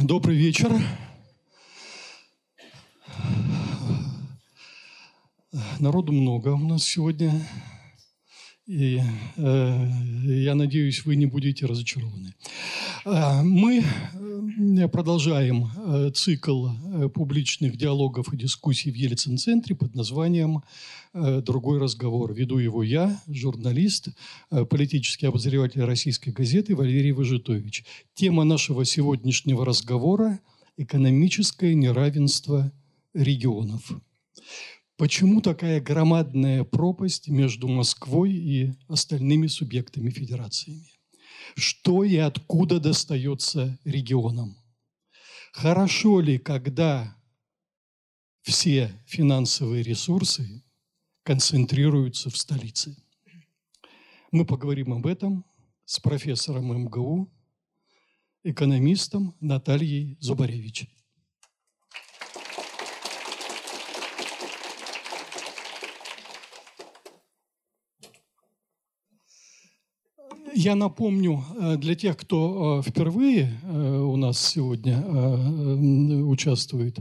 Добрый вечер. Народу много у нас сегодня. И э, я надеюсь, вы не будете разочарованы. Мы э, продолжаем э, цикл публичных диалогов и дискуссий в Ельцин-центре под названием «Другой разговор». Веду его я, журналист, политический обозреватель российской газеты Валерий Выжитович. Тема нашего сегодняшнего разговора – экономическое неравенство регионов. Почему такая громадная пропасть между Москвой и остальными субъектами федерациями? Что и откуда достается регионам? Хорошо ли, когда все финансовые ресурсы концентрируются в столице? Мы поговорим об этом с профессором МГУ, экономистом Натальей Зубаревич. Я напомню э, для тех, кто э, впервые э, у нас сегодня участвует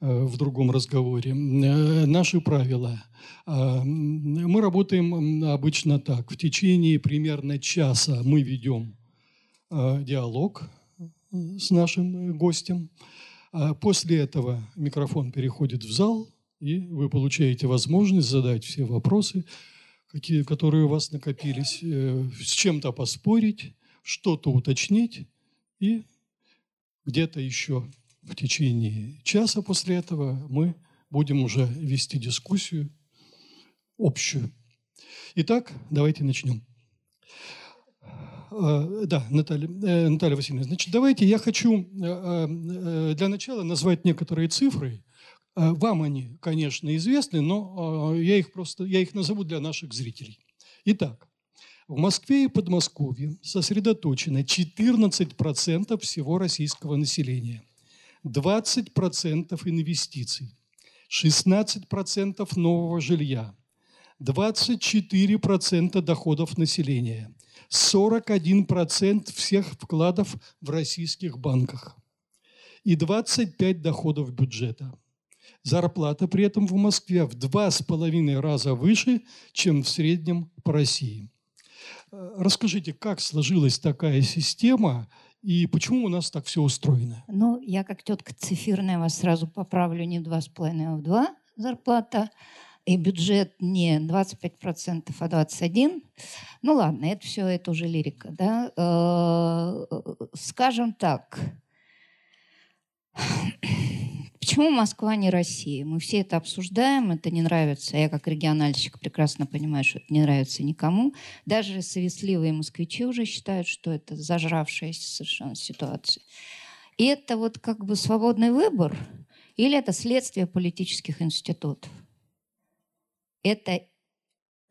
в другом разговоре, наши правила. Мы работаем обычно так. В течение примерно часа мы ведем диалог с нашим гостем. После этого микрофон переходит в зал, и вы получаете возможность задать все вопросы, какие, которые у вас накопились, э, с чем-то поспорить, что-то уточнить и где-то еще в течение часа после этого мы будем уже вести дискуссию общую. Итак, давайте начнем. Э, да, Наталья, э, Наталья Васильевна, значит, давайте я хочу для начала назвать некоторые цифры, Э, вам они, конечно, известны, но э, я их просто я их назову для наших зрителей. Итак, в Москве и Подмосковье сосредоточено 14% всего российского населения, 20% инвестиций, 16% нового жилья, 24% доходов населения, 41% всех вкладов в российских банках и 25% доходов бюджета – Зарплата при этом в Москве в два с половиной раза выше, чем в среднем по России. Э, расскажите, как сложилась такая система и почему у нас так все устроено? Ну, я как тетка цифирная вас сразу поправлю, не два с половиной, а в два зарплата. И бюджет не 25%, а 21%. Ну ладно, это все, это уже лирика. Да? Э, скажем так, Почему Москва не Россия? Мы все это обсуждаем, это не нравится. Я как региональщик прекрасно понимаю, что это не нравится никому. Даже совестливые москвичи уже считают, что это зажравшаяся совершенно ситуация. И это вот как бы свободный выбор или это следствие политических институтов? Это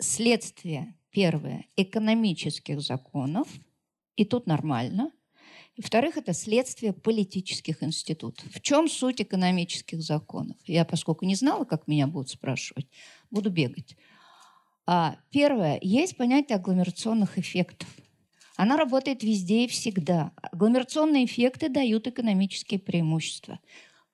следствие, первое, экономических законов, и тут нормально – во-вторых, это следствие политических институтов. В чем суть экономических законов? Я, поскольку не знала, как меня будут спрашивать, буду бегать. А, первое. Есть понятие агломерационных эффектов. Она работает везде и всегда. Агломерационные эффекты дают экономические преимущества.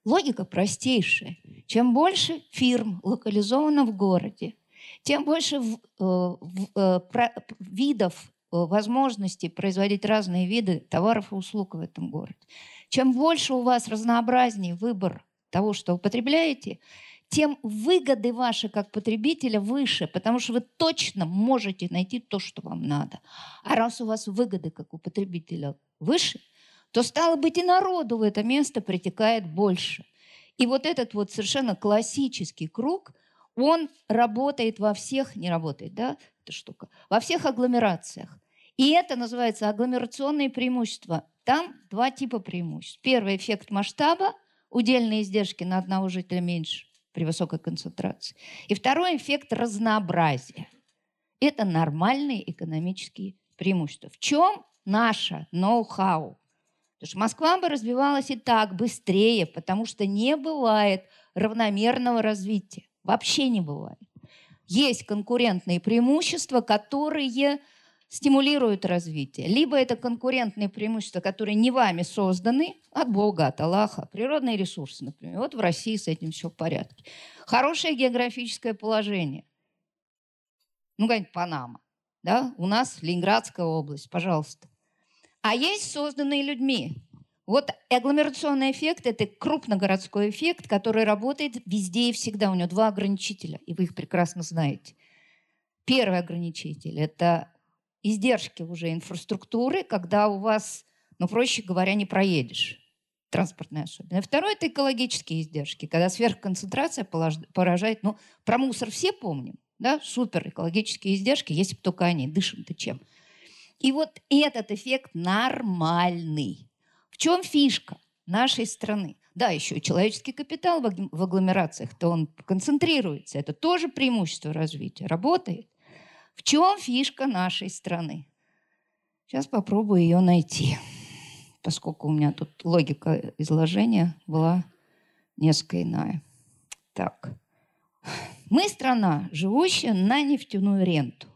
Логика простейшая. Чем больше фирм локализовано в городе, тем больше в, э, в, э, про, видов возможности производить разные виды товаров и услуг в этом городе. Чем больше у вас разнообразнее выбор того, что вы потребляете, тем выгоды ваши как потребителя выше, потому что вы точно можете найти то, что вам надо. А раз у вас выгоды как у потребителя выше, то стало быть и народу в это место притекает больше. И вот этот вот совершенно классический круг, он работает во всех, не работает, да, эта штука, во всех агломерациях. И это называется агломерационные преимущества. Там два типа преимуществ. Первый – эффект масштаба, удельные издержки на одного жителя меньше при высокой концентрации. И второй – эффект разнообразия. Это нормальные экономические преимущества. В чем наше ноу-хау? Потому что Москва бы развивалась и так быстрее, потому что не бывает равномерного развития. Вообще не бывает. Есть конкурентные преимущества, которые стимулируют развитие. Либо это конкурентные преимущества, которые не вами созданы, от Бога, от Аллаха, природные ресурсы, например. Вот в России с этим все в порядке. Хорошее географическое положение. Ну, как Панама. Да? У нас Ленинградская область, пожалуйста. А есть созданные людьми. Вот агломерационный эффект – это крупногородской эффект, который работает везде и всегда. У него два ограничителя, и вы их прекрасно знаете. Первый ограничитель – это издержки уже инфраструктуры, когда у вас, ну, проще говоря, не проедешь. Транспортная особенность. Второй – это экологические издержки, когда сверхконцентрация поражает, ну, про мусор все помним, да, супер экологические издержки, если бы только они, дышим-то чем. И вот этот эффект нормальный. В чем фишка нашей страны? Да, еще человеческий капитал в агломерациях-то он концентрируется. Это тоже преимущество развития. Работает. В чем фишка нашей страны? Сейчас попробую ее найти, поскольку у меня тут логика изложения была несколько иная. Так. Мы страна, живущая на нефтяную ренту.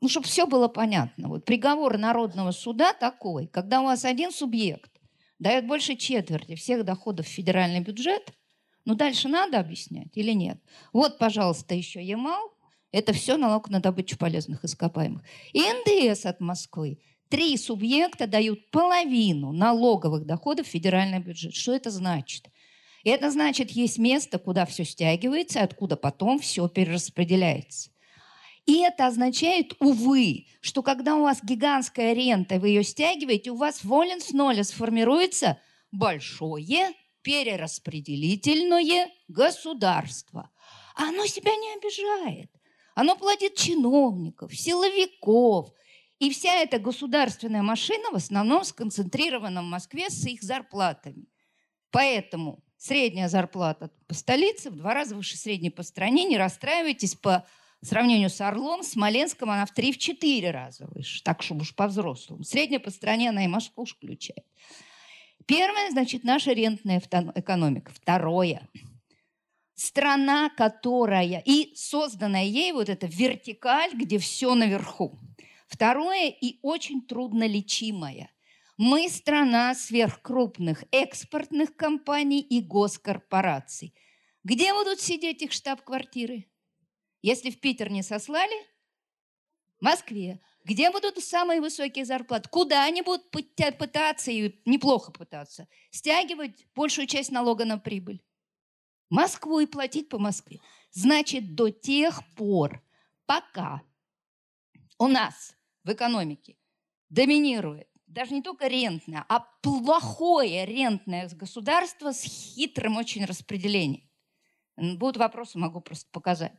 Ну, чтобы все было понятно. Вот приговор Народного суда такой, когда у вас один субъект дает больше четверти всех доходов в федеральный бюджет, ну, дальше надо объяснять или нет? Вот, пожалуйста, еще Ямал, это все налог на добычу полезных ископаемых. И НДС от Москвы. Три субъекта дают половину налоговых доходов в федеральный бюджет. Что это значит? Это значит, есть место, куда все стягивается, откуда потом все перераспределяется. И это означает, увы, что когда у вас гигантская рента, вы ее стягиваете, у вас волен с ноля сформируется большое перераспределительное государство. А оно себя не обижает. Оно платит чиновников, силовиков. И вся эта государственная машина в основном сконцентрирована в Москве с их зарплатами. Поэтому средняя зарплата по столице в два раза выше средней по стране. Не расстраивайтесь по сравнению с Орлом, Смоленском она в 3-4 раза выше. Так, чтобы уж по-взрослому. Средняя по стране она и Москву включает. Первое, значит, наша рентная экономика. Второе – страна, которая и созданная ей вот эта вертикаль, где все наверху. Второе и очень трудно лечимое. Мы страна сверхкрупных экспортных компаний и госкорпораций. Где будут сидеть их штаб-квартиры? Если в Питер не сослали, в Москве. Где будут самые высокие зарплаты? Куда они будут пытаться, и неплохо пытаться, стягивать большую часть налога на прибыль? Москву и платить по Москве. Значит, до тех пор, пока у нас в экономике доминирует даже не только рентное, а плохое рентное государство с хитрым очень распределением. Будут вопросы, могу просто показать.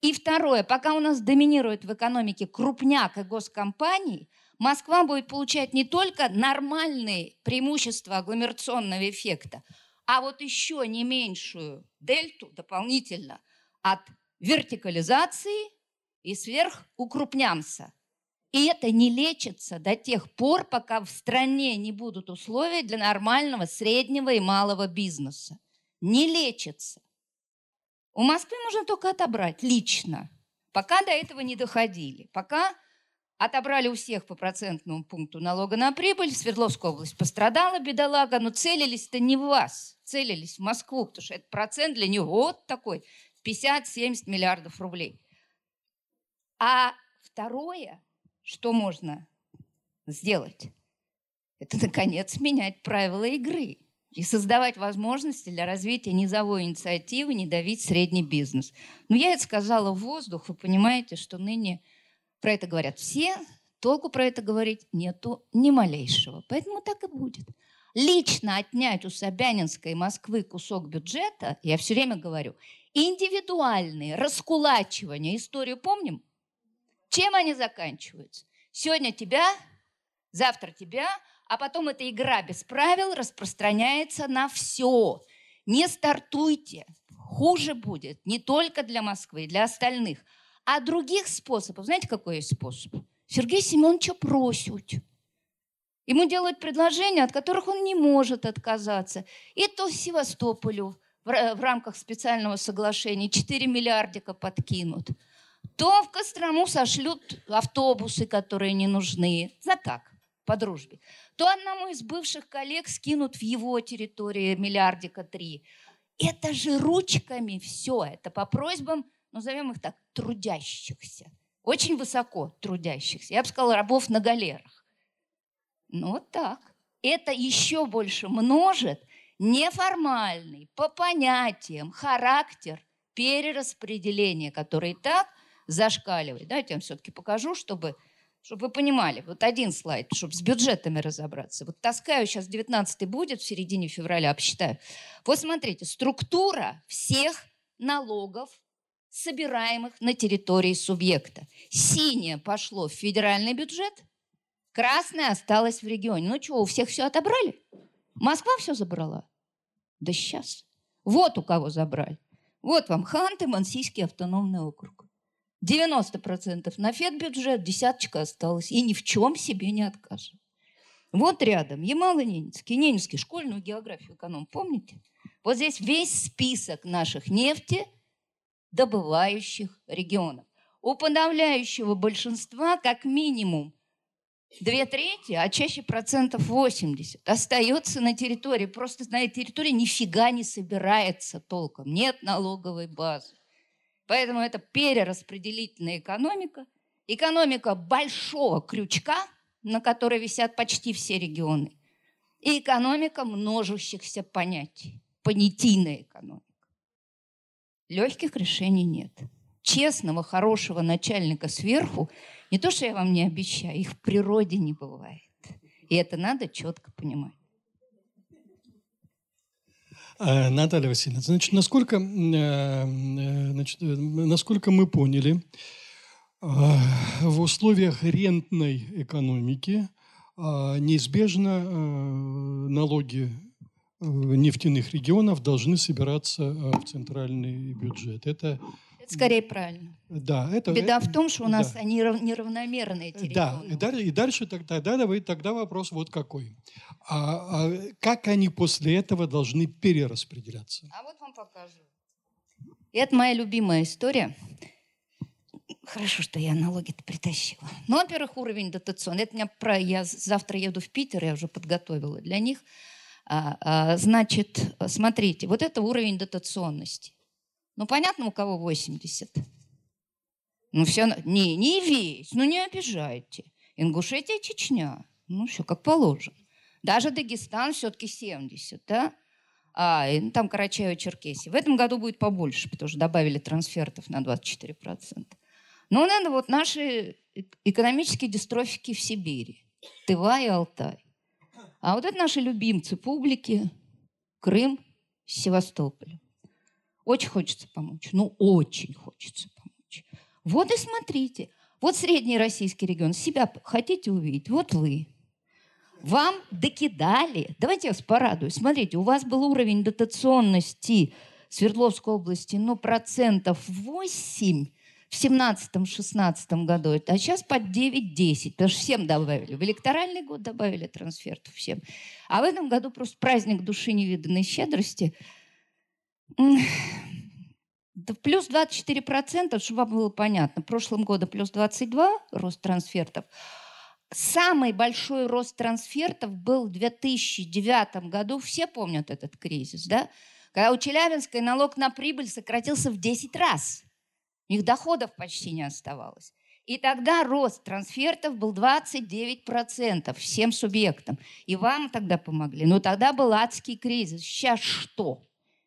И второе, пока у нас доминирует в экономике крупняк и госкомпании, Москва будет получать не только нормальные преимущества агломерационного эффекта, а вот еще не меньшую дельту дополнительно от вертикализации и сверхукрупнямся. И это не лечится до тех пор, пока в стране не будут условия для нормального среднего и малого бизнеса. Не лечится. У Москвы можно только отобрать лично, пока до этого не доходили, пока Отобрали у всех по процентному пункту налога на прибыль. Свердловская область пострадала, бедолага, но целились-то не в вас, целились в Москву, потому что этот процент для него вот такой, 50-70 миллиардов рублей. А второе, что можно сделать, это, наконец, менять правила игры и создавать возможности для развития низовой инициативы, не давить средний бизнес. Но я это сказала в воздух, вы понимаете, что ныне – про это говорят все, толку про это говорить нету ни малейшего. Поэтому так и будет. Лично отнять у Собянинской Москвы кусок бюджета, я все время говорю, индивидуальные раскулачивания, историю помним? Чем они заканчиваются? Сегодня тебя, завтра тебя, а потом эта игра без правил распространяется на все. Не стартуйте. Хуже будет не только для Москвы, для остальных – а других способов, знаете, какой есть способ? Сергей Семеновича просят. Ему делают предложения, от которых он не может отказаться. И то Севастополю в, рамках специального соглашения 4 миллиардика подкинут. то в Кострому сошлют автобусы, которые не нужны. За так, по дружбе. То одному из бывших коллег скинут в его территории миллиардика три. Это же ручками все. Это по просьбам, назовем их так, трудящихся. Очень высоко трудящихся. Я бы сказала, рабов на галерах. Ну вот так. Это еще больше множит неформальный, по понятиям, характер перераспределения, который и так зашкаливает. Давайте я вам все-таки покажу, чтобы, чтобы вы понимали. Вот один слайд, чтобы с бюджетами разобраться. Вот таскаю, сейчас 19 будет, в середине февраля обсчитаю. Вот смотрите, структура всех налогов, собираемых на территории субъекта. Синее пошло в федеральный бюджет, красное осталось в регионе. Ну что, у всех все отобрали? Москва все забрала? Да сейчас. Вот у кого забрали. Вот вам Ханты-Мансийский автономный округ. 90% на федбюджет, десяточка осталась. И ни в чем себе не откажет. Вот рядом Ямало-Ненецкий, Ненецкий, школьную географию эконом, помните? Вот здесь весь список наших нефти добывающих регионов. У подавляющего большинства как минимум две трети, а чаще процентов 80 остается на территории. Просто на этой территории нифига не собирается толком. Нет налоговой базы. Поэтому это перераспределительная экономика. Экономика большого крючка, на которой висят почти все регионы. И экономика множащихся понятий. Понятийная экономика. Легких решений нет. Честного, хорошего начальника сверху не то, что я вам не обещаю, их в природе не бывает. И это надо четко понимать. Э, Наталья Васильевна, значит, насколько, э, э, значит, насколько мы поняли, в условиях рентной экономики неизбежно налоги нефтяных регионов должны собираться в центральный бюджет. Это это скорее правильно. Да, это, Беда это, в том, что у нас да. они неравномерные эти Да, и, дальше, и дальше тогда, тогда, тогда вопрос вот какой. А, а как они после этого должны перераспределяться? А вот вам покажу. Это моя любимая история. Хорошо, что я налоги-то притащила. Ну, во-первых, уровень дотационный. Это меня про... Я завтра еду в Питер, я уже подготовила для них. А, а, значит, смотрите, вот это уровень дотационности. Ну, понятно, у кого 80? Ну, все, не, не весь, ну, не обижайте. Ингушетия, Чечня, ну, все как положено. Даже Дагестан все-таки 70, да? А, и, ну, там Карачаево-Черкесия. В этом году будет побольше, потому что добавили трансфертов на 24%. Но надо вот наши экономические дистрофики в Сибири. Тыва и Алтай. А вот это наши любимцы публики. Крым, Севастополь. Очень хочется помочь. Ну, очень хочется помочь. Вот и смотрите. Вот средний российский регион. Себя хотите увидеть? Вот вы. Вам докидали. Давайте я вас порадую. Смотрите, у вас был уровень дотационности Свердловской области, ну, процентов 8 в 17-16 году, а сейчас под 9-10, потому что всем добавили. В электоральный год добавили трансфертов всем. А в этом году просто праздник души невиданной щедрости – да плюс 24%, чтобы вам было понятно. В прошлом году плюс 22 рост трансфертов. Самый большой рост трансфертов был в 2009 году. Все помнят этот кризис, да? Когда у Челябинской налог на прибыль сократился в 10 раз. У них доходов почти не оставалось. И тогда рост трансфертов был 29% всем субъектам. И вам тогда помогли. Но тогда был адский кризис. Сейчас что?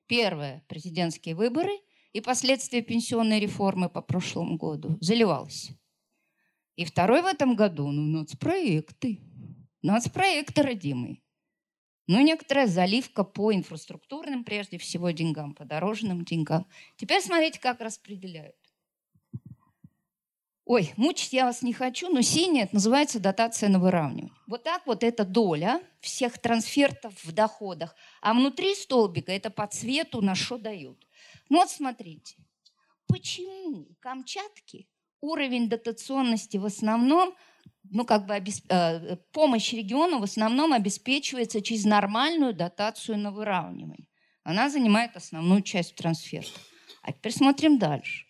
Первое – президентские выборы и последствия пенсионной реформы по прошлому году. Заливалось. И второй в этом году – ну, нацпроекты. Нацпроекты, родимые. Ну, некоторая заливка по инфраструктурным, прежде всего, деньгам, по дорожным деньгам. Теперь смотрите, как распределяют. Ой, мучить я вас не хочу, но синяя это называется дотация на выравнивание. Вот так вот эта доля всех трансфертов в доходах. А внутри столбика это по цвету на что дают. Ну вот смотрите, почему Камчатки уровень дотационности в основном, ну как бы обесп... э, помощь региону в основном обеспечивается через нормальную дотацию на выравнивание. Она занимает основную часть трансферта. А теперь смотрим дальше.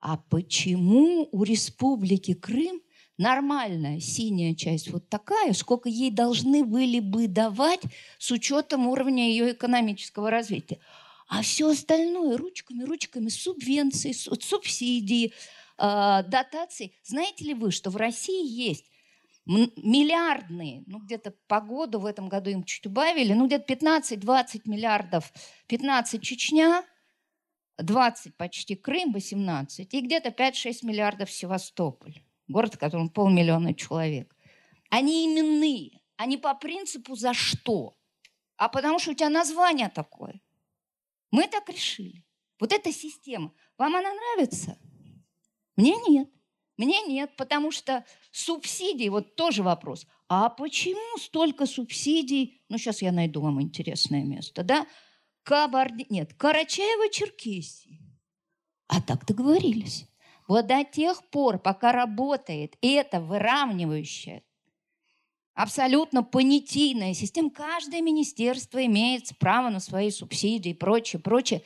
А почему у республики Крым нормальная синяя часть вот такая, сколько ей должны были бы давать с учетом уровня ее экономического развития. А все остальное ручками, ручками, субвенции, субсидии, э, дотации. Знаете ли вы, что в России есть миллиардные, ну где-то по году в этом году им чуть убавили, ну где-то 15-20 миллиардов, 15 Чечня, 20 почти Крым, 18, и где-то 5-6 миллиардов Севастополь, город, в котором полмиллиона человек. Они именные, они по принципу «за что?», а потому что у тебя название такое. Мы так решили. Вот эта система. Вам она нравится? Мне нет. Мне нет, потому что субсидии, вот тоже вопрос. А почему столько субсидий? Ну, сейчас я найду вам интересное место, да? Кабарди... Нет, Карачаево-Черкесии. А так договорились. Вот до тех пор, пока работает эта выравнивающая, абсолютно понятийная система, каждое министерство имеет право на свои субсидии и прочее, прочее.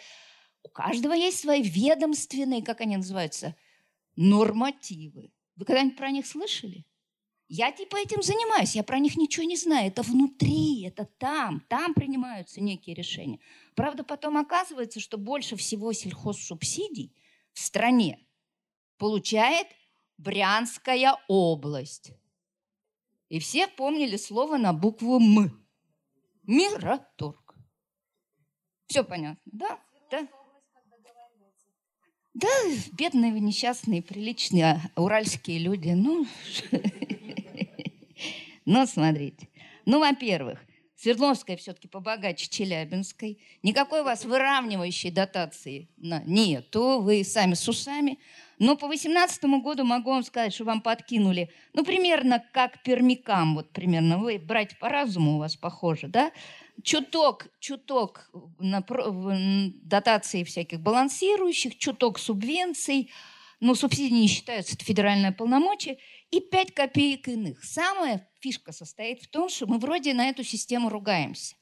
У каждого есть свои ведомственные, как они называются – нормативы. Вы когда-нибудь про них слышали? Я типа этим занимаюсь, я про них ничего не знаю. Это внутри, это там, там принимаются некие решения. Правда, потом оказывается, что больше всего сельхозсубсидий в стране получает Брянская область. И все помнили слово на букву «М». Мираторг. Все понятно, да? Да? Да, бедные, несчастные, приличные уральские люди. Ну, но смотрите. Ну, во-первых, Свердловская все-таки побогаче Челябинской. Никакой у вас выравнивающей дотации нету. Вы сами с усами. Но по 2018 году могу вам сказать, что вам подкинули, ну, примерно как пермякам, вот примерно. Вы, брать по разуму у вас похоже, да? чуток, чуток на, дотации всяких балансирующих, чуток субвенций, ну, субсидии не считаются, это федеральное полномочие, и 5 копеек иных. Самая фишка состоит в том, что мы вроде на эту систему ругаемся.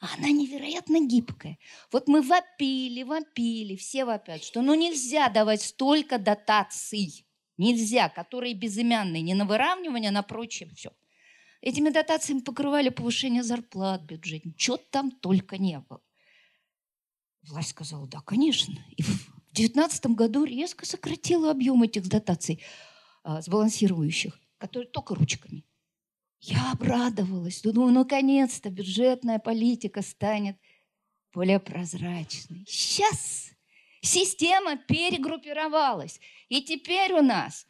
А она невероятно гибкая. Вот мы вопили, вопили, все вопят, что ну нельзя давать столько дотаций, нельзя, которые безымянные, не на выравнивание, а на прочее все. Этими дотациями покрывали повышение зарплат бюджет. Чего там только не было. Власть сказала, да, конечно. И в 2019 году резко сократила объем этих дотаций а, сбалансирующих, которые только ручками. Я обрадовалась. Думаю, наконец-то бюджетная политика станет более прозрачной. Сейчас система перегруппировалась. И теперь у нас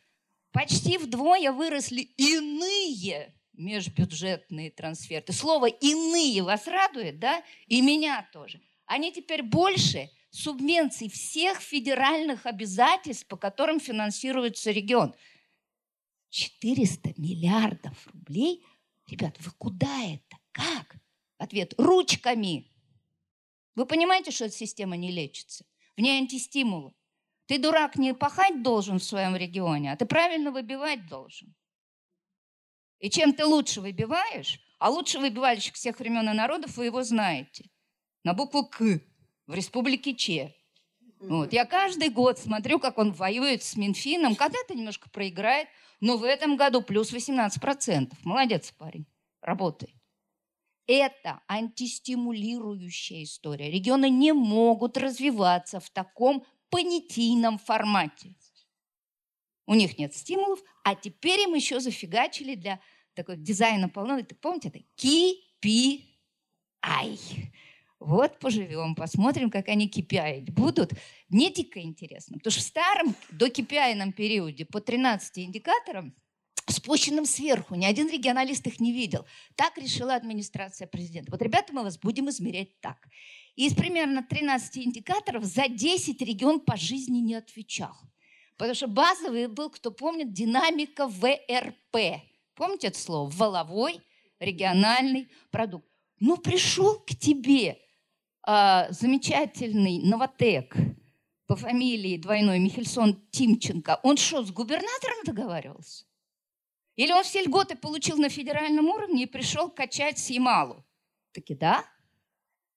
почти вдвое выросли иные межбюджетные трансферты. Слово «иные» вас радует, да? И меня тоже. Они теперь больше субвенций всех федеральных обязательств, по которым финансируется регион. 400 миллиардов рублей? Ребят, вы куда это? Как? Ответ – ручками. Вы понимаете, что эта система не лечится? В ней антистимулы. Ты, дурак, не пахать должен в своем регионе, а ты правильно выбивать должен. И чем ты лучше выбиваешь, а лучше выбивальщик всех времен и народов, вы его знаете. На букву «К» в республике Че. Вот. Я каждый год смотрю, как он воюет с Минфином. Когда-то немножко проиграет, но в этом году плюс 18%. Молодец парень, работает. Это антистимулирующая история. Регионы не могут развиваться в таком понятийном формате. У них нет стимулов, а теперь им еще зафигачили для такой дизайна полно. Ты помните это? KPI. Вот поживем, посмотрим, как они KPI будут. Мне дико интересно, потому что в старом до KPI периоде по 13 индикаторам спущенным сверху. Ни один регионалист их не видел. Так решила администрация президента. Вот, ребята, мы вас будем измерять так. Из примерно 13 индикаторов за 10 регион по жизни не отвечал. Потому что базовый был, кто помнит, динамика ВРП. Помните это слово? Воловой региональный продукт. Ну, пришел к тебе а, замечательный новотек по фамилии двойной Михельсон Тимченко. Он что, с губернатором договаривался? Или он все льготы получил на федеральном уровне и пришел качать с Ямалу? Таки да.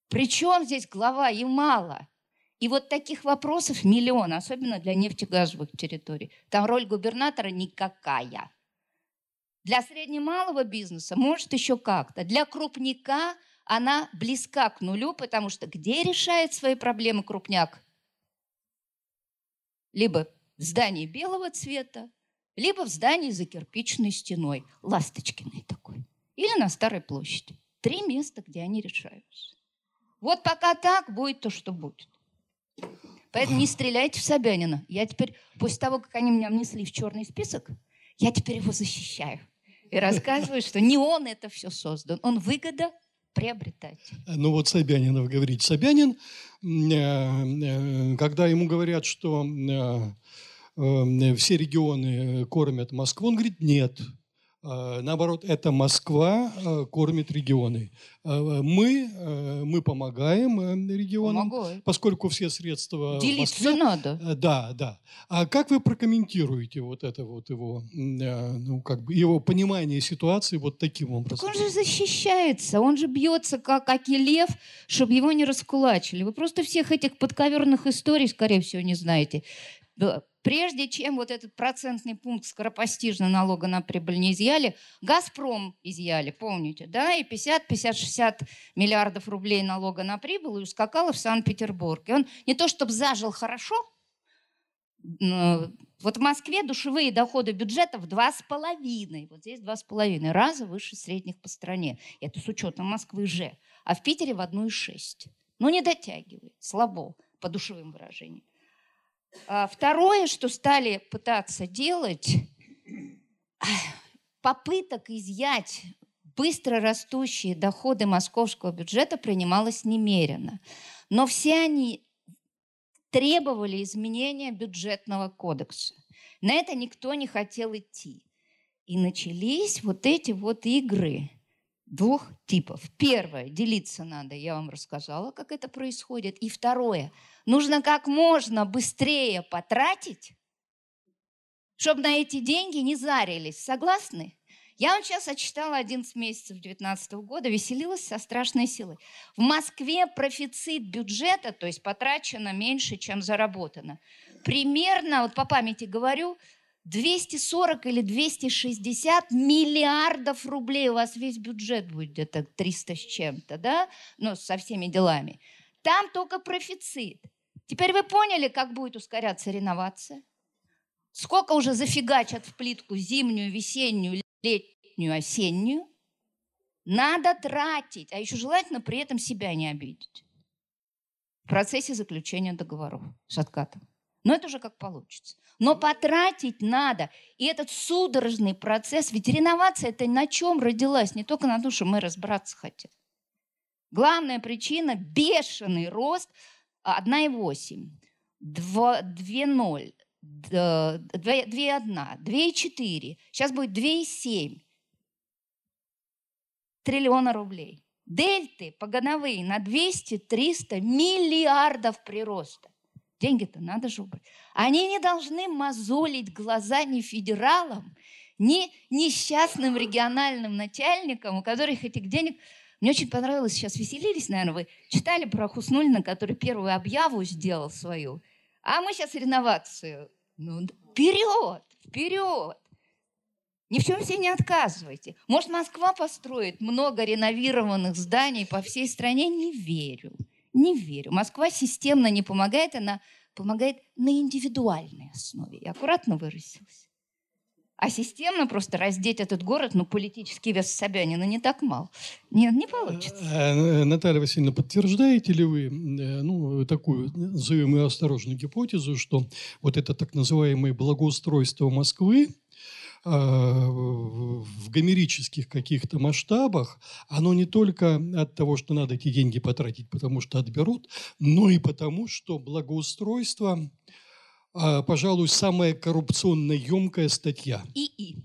Причем здесь глава Ямала? И вот таких вопросов миллион, особенно для нефтегазовых территорий. Там роль губернатора никакая. Для среднемалого бизнеса может еще как-то. Для крупника она близка к нулю, потому что где решает свои проблемы крупняк? Либо в здании белого цвета, либо в здании за кирпичной стеной, Ласточкиной такой, или на Старой площади. Три места, где они решаются. Вот пока так, будет то, что будет. Поэтому не стреляйте в Собянина. Я теперь, после того, как они меня внесли в черный список, я теперь его защищаю. И рассказываю, что не он это все создан. Он выгода приобретать. Ну вот Собянинов говорит. Собянин, э, э, когда ему говорят, что э, все регионы кормят Москву, он говорит, нет, наоборот, это Москва а, кормит регионы. А, мы, мы помогаем регионам, Помогаю. поскольку все средства Делиться Москве, надо. Да, да. А как вы прокомментируете вот это вот его, ну, как бы его понимание ситуации вот таким образом? Так он же защищается, он же бьется как лев, чтобы его не раскулачили. Вы просто всех этих подковерных историй, скорее всего, не знаете Прежде чем вот этот процентный пункт скоропостижно налога на прибыль не изъяли, «Газпром» изъяли, помните, да, и 50-50-60 миллиардов рублей налога на прибыль и ускакала в Санкт-Петербург. И он не то чтобы зажил хорошо, вот в Москве душевые доходы бюджета в два с половиной, вот здесь два с половиной раза выше средних по стране. Это с учетом Москвы же. А в Питере в одну и шесть. Ну, не дотягивает, слабо, по душевым выражениям. А второе, что стали пытаться делать, попыток изъять быстро растущие доходы московского бюджета принималось немерено. Но все они требовали изменения бюджетного кодекса. На это никто не хотел идти. И начались вот эти вот игры двух типов. Первое, делиться надо, я вам рассказала, как это происходит. И второе, нужно как можно быстрее потратить, чтобы на эти деньги не зарились. Согласны? Я вам сейчас отчитала 11 месяцев 2019 года, веселилась со страшной силой. В Москве профицит бюджета, то есть потрачено меньше, чем заработано. Примерно, вот по памяти говорю, 240 или 260 миллиардов рублей. У вас весь бюджет будет где-то 300 с чем-то, да? Ну, со всеми делами. Там только профицит. Теперь вы поняли, как будет ускоряться реновация? Сколько уже зафигачат в плитку зимнюю, весеннюю, летнюю, осеннюю? Надо тратить, а еще желательно при этом себя не обидеть. В процессе заключения договоров с откатом. Но это уже как получится. Но потратить надо. И этот судорожный процесс, ведь реновация это на чем родилась? Не только на том, что мы разбираться хотим. Главная причина – бешеный рост 1,8, 2,0, 2,1, 2,4. Сейчас будет 2,7 триллиона рублей. Дельты погоновые на 200-300 миллиардов прироста. Деньги-то надо же убрать. Они не должны мозолить глаза ни федералам, ни несчастным региональным начальникам, у которых этих денег... Мне очень понравилось, сейчас веселились, наверное, вы читали про Хуснулина, который первую объяву сделал свою. А мы сейчас реновацию. Ну, вперед, вперед. Ни в чем себе не отказывайте. Может, Москва построит много реновированных зданий по всей стране? Не верю. Не верю. Москва системно не помогает, она помогает на индивидуальной основе. И аккуратно выразилась. А системно просто раздеть этот город, ну, политический вес Собянина не так мал. Нет, не получится. Э, э, Наталья Васильевна, подтверждаете ли вы э, ну, такую, назовем ее осторожную гипотезу, что вот это так называемое благоустройство Москвы, в гомерических каких-то масштабах, оно не только от того, что надо эти деньги потратить, потому что отберут, но и потому, что благоустройство, пожалуй, самая коррупционно емкая статья. И-и.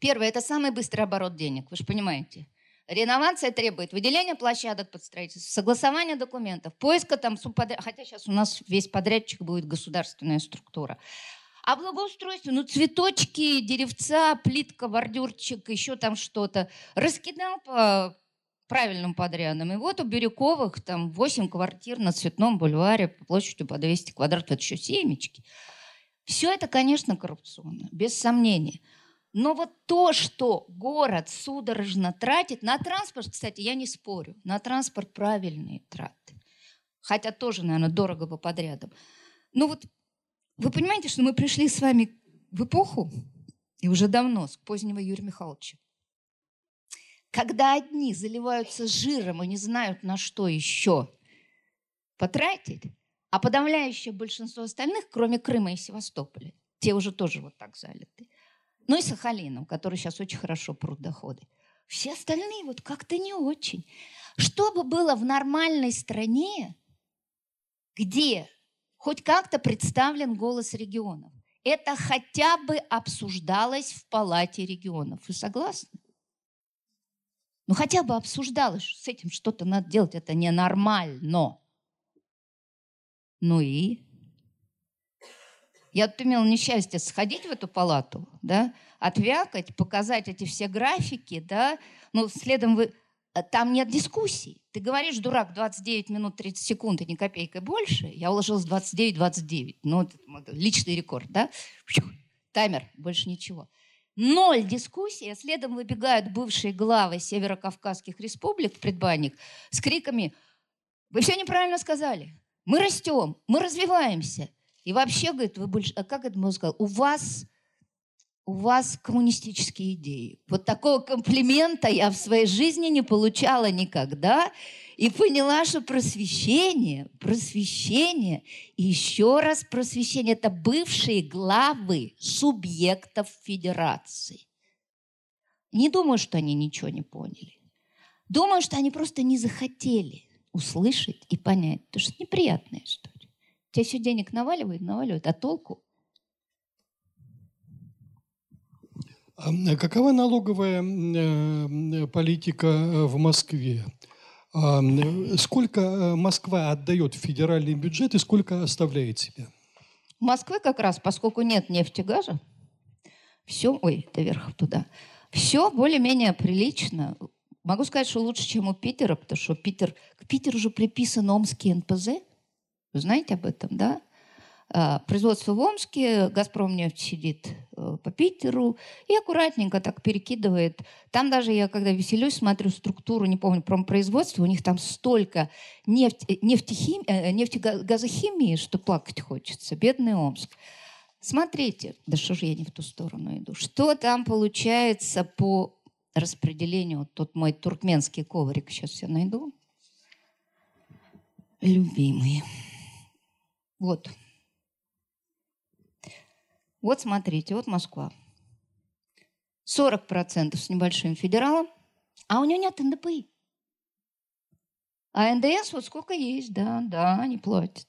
Первое – это самый быстрый оборот денег, вы же понимаете. Реновация требует выделения площадок под строительство, согласования документов, поиска там субподряд... хотя сейчас у нас весь подрядчик будет государственная структура. А благоустройство, ну цветочки, деревца, плитка, бордюрчик, еще там что-то. Раскидал по правильным подрядом. И вот у Бирюковых там 8 квартир на Цветном бульваре площадью по 200 квадратов. Это еще семечки. Все это, конечно, коррупционно, без сомнения. Но вот то, что город судорожно тратит, на транспорт, кстати, я не спорю, на транспорт правильные траты. Хотя тоже, наверное, дорого по подрядам. Но вот вы понимаете, что мы пришли с вами в эпоху, и уже давно, с позднего Юрия Михайловича, когда одни заливаются жиром и не знают, на что еще потратить, а подавляющее большинство остальных, кроме Крыма и Севастополя, те уже тоже вот так залиты. Ну и Сахалином, который сейчас очень хорошо прут доходы. Все остальные вот как-то не очень. Что бы было в нормальной стране, где хоть как-то представлен голос регионов, это хотя бы обсуждалось в палате регионов. Вы согласны? Ну хотя бы обсуждалось, с этим что-то надо делать, это ненормально. Ну и? Я тут имела несчастье сходить в эту палату, да, отвякать, показать эти все графики, да, ну, следом вы... Э, там нет дискуссий. Ты говоришь, дурак, 29 минут 30 секунд и ни копейкой больше. Я уложилась 29-29. Ну, это личный рекорд, да? Таймер, больше ничего. Ноль дискуссий, а следом выбегают бывшие главы северокавказских республик в предбанник с криками «Вы все неправильно сказали! Мы растем, мы развиваемся!» И вообще, говорит, вы больше... А как это можно сказать? У вас у вас коммунистические идеи. Вот такого комплимента я в своей жизни не получала никогда. И поняла, что просвещение, просвещение и еще раз просвещение – это бывшие главы субъектов федерации. Не думаю, что они ничего не поняли. Думаю, что они просто не захотели услышать и понять, потому что это неприятная история. Тебе все денег наваливают, наваливают, а толку? А, какова налоговая э, политика э, в Москве? А, сколько э, Москва отдает в федеральный бюджет и сколько оставляет себе? В Москве как раз, поскольку нет нефти газа, все, ой, это вверх туда, все более-менее прилично. Могу сказать, что лучше, чем у Питера, потому что Питер, к Питеру уже приписан Омский НПЗ. Вы знаете об этом, да? А, производство в Омске, Газпром нефть сидит э, по Питеру и аккуратненько так перекидывает. Там даже я, когда веселюсь, смотрю структуру, не помню, промпроизводства, у них там столько нефть, э, э, нефтегазохимии, что плакать хочется. Бедный Омск. Смотрите, да что же я не в ту сторону иду, что там получается по распределению, вот тот мой туркменский коврик, сейчас я найду. Любимый. Вот. Вот смотрите, вот Москва. 40% с небольшим федералом, а у него нет НДПИ. А НДС вот сколько есть, да, да, они платят.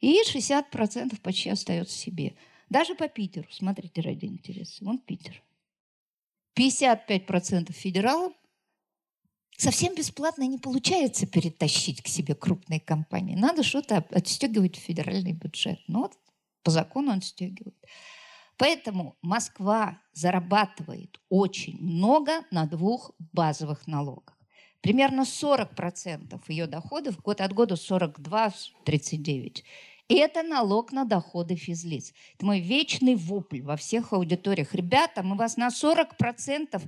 И 60% почти остается себе. Даже по Питеру, смотрите ради интереса, вон Питер. 55% федералов. Совсем бесплатно не получается перетащить к себе крупные компании. Надо что-то отстегивать в федеральный бюджет. Ну вот по закону он стегивает. Поэтому Москва зарабатывает очень много на двух базовых налогах. Примерно 40% ее доходов год от года 42-39. И это налог на доходы физлиц. Это мой вечный вопль во всех аудиториях. Ребята, мы вас на 40%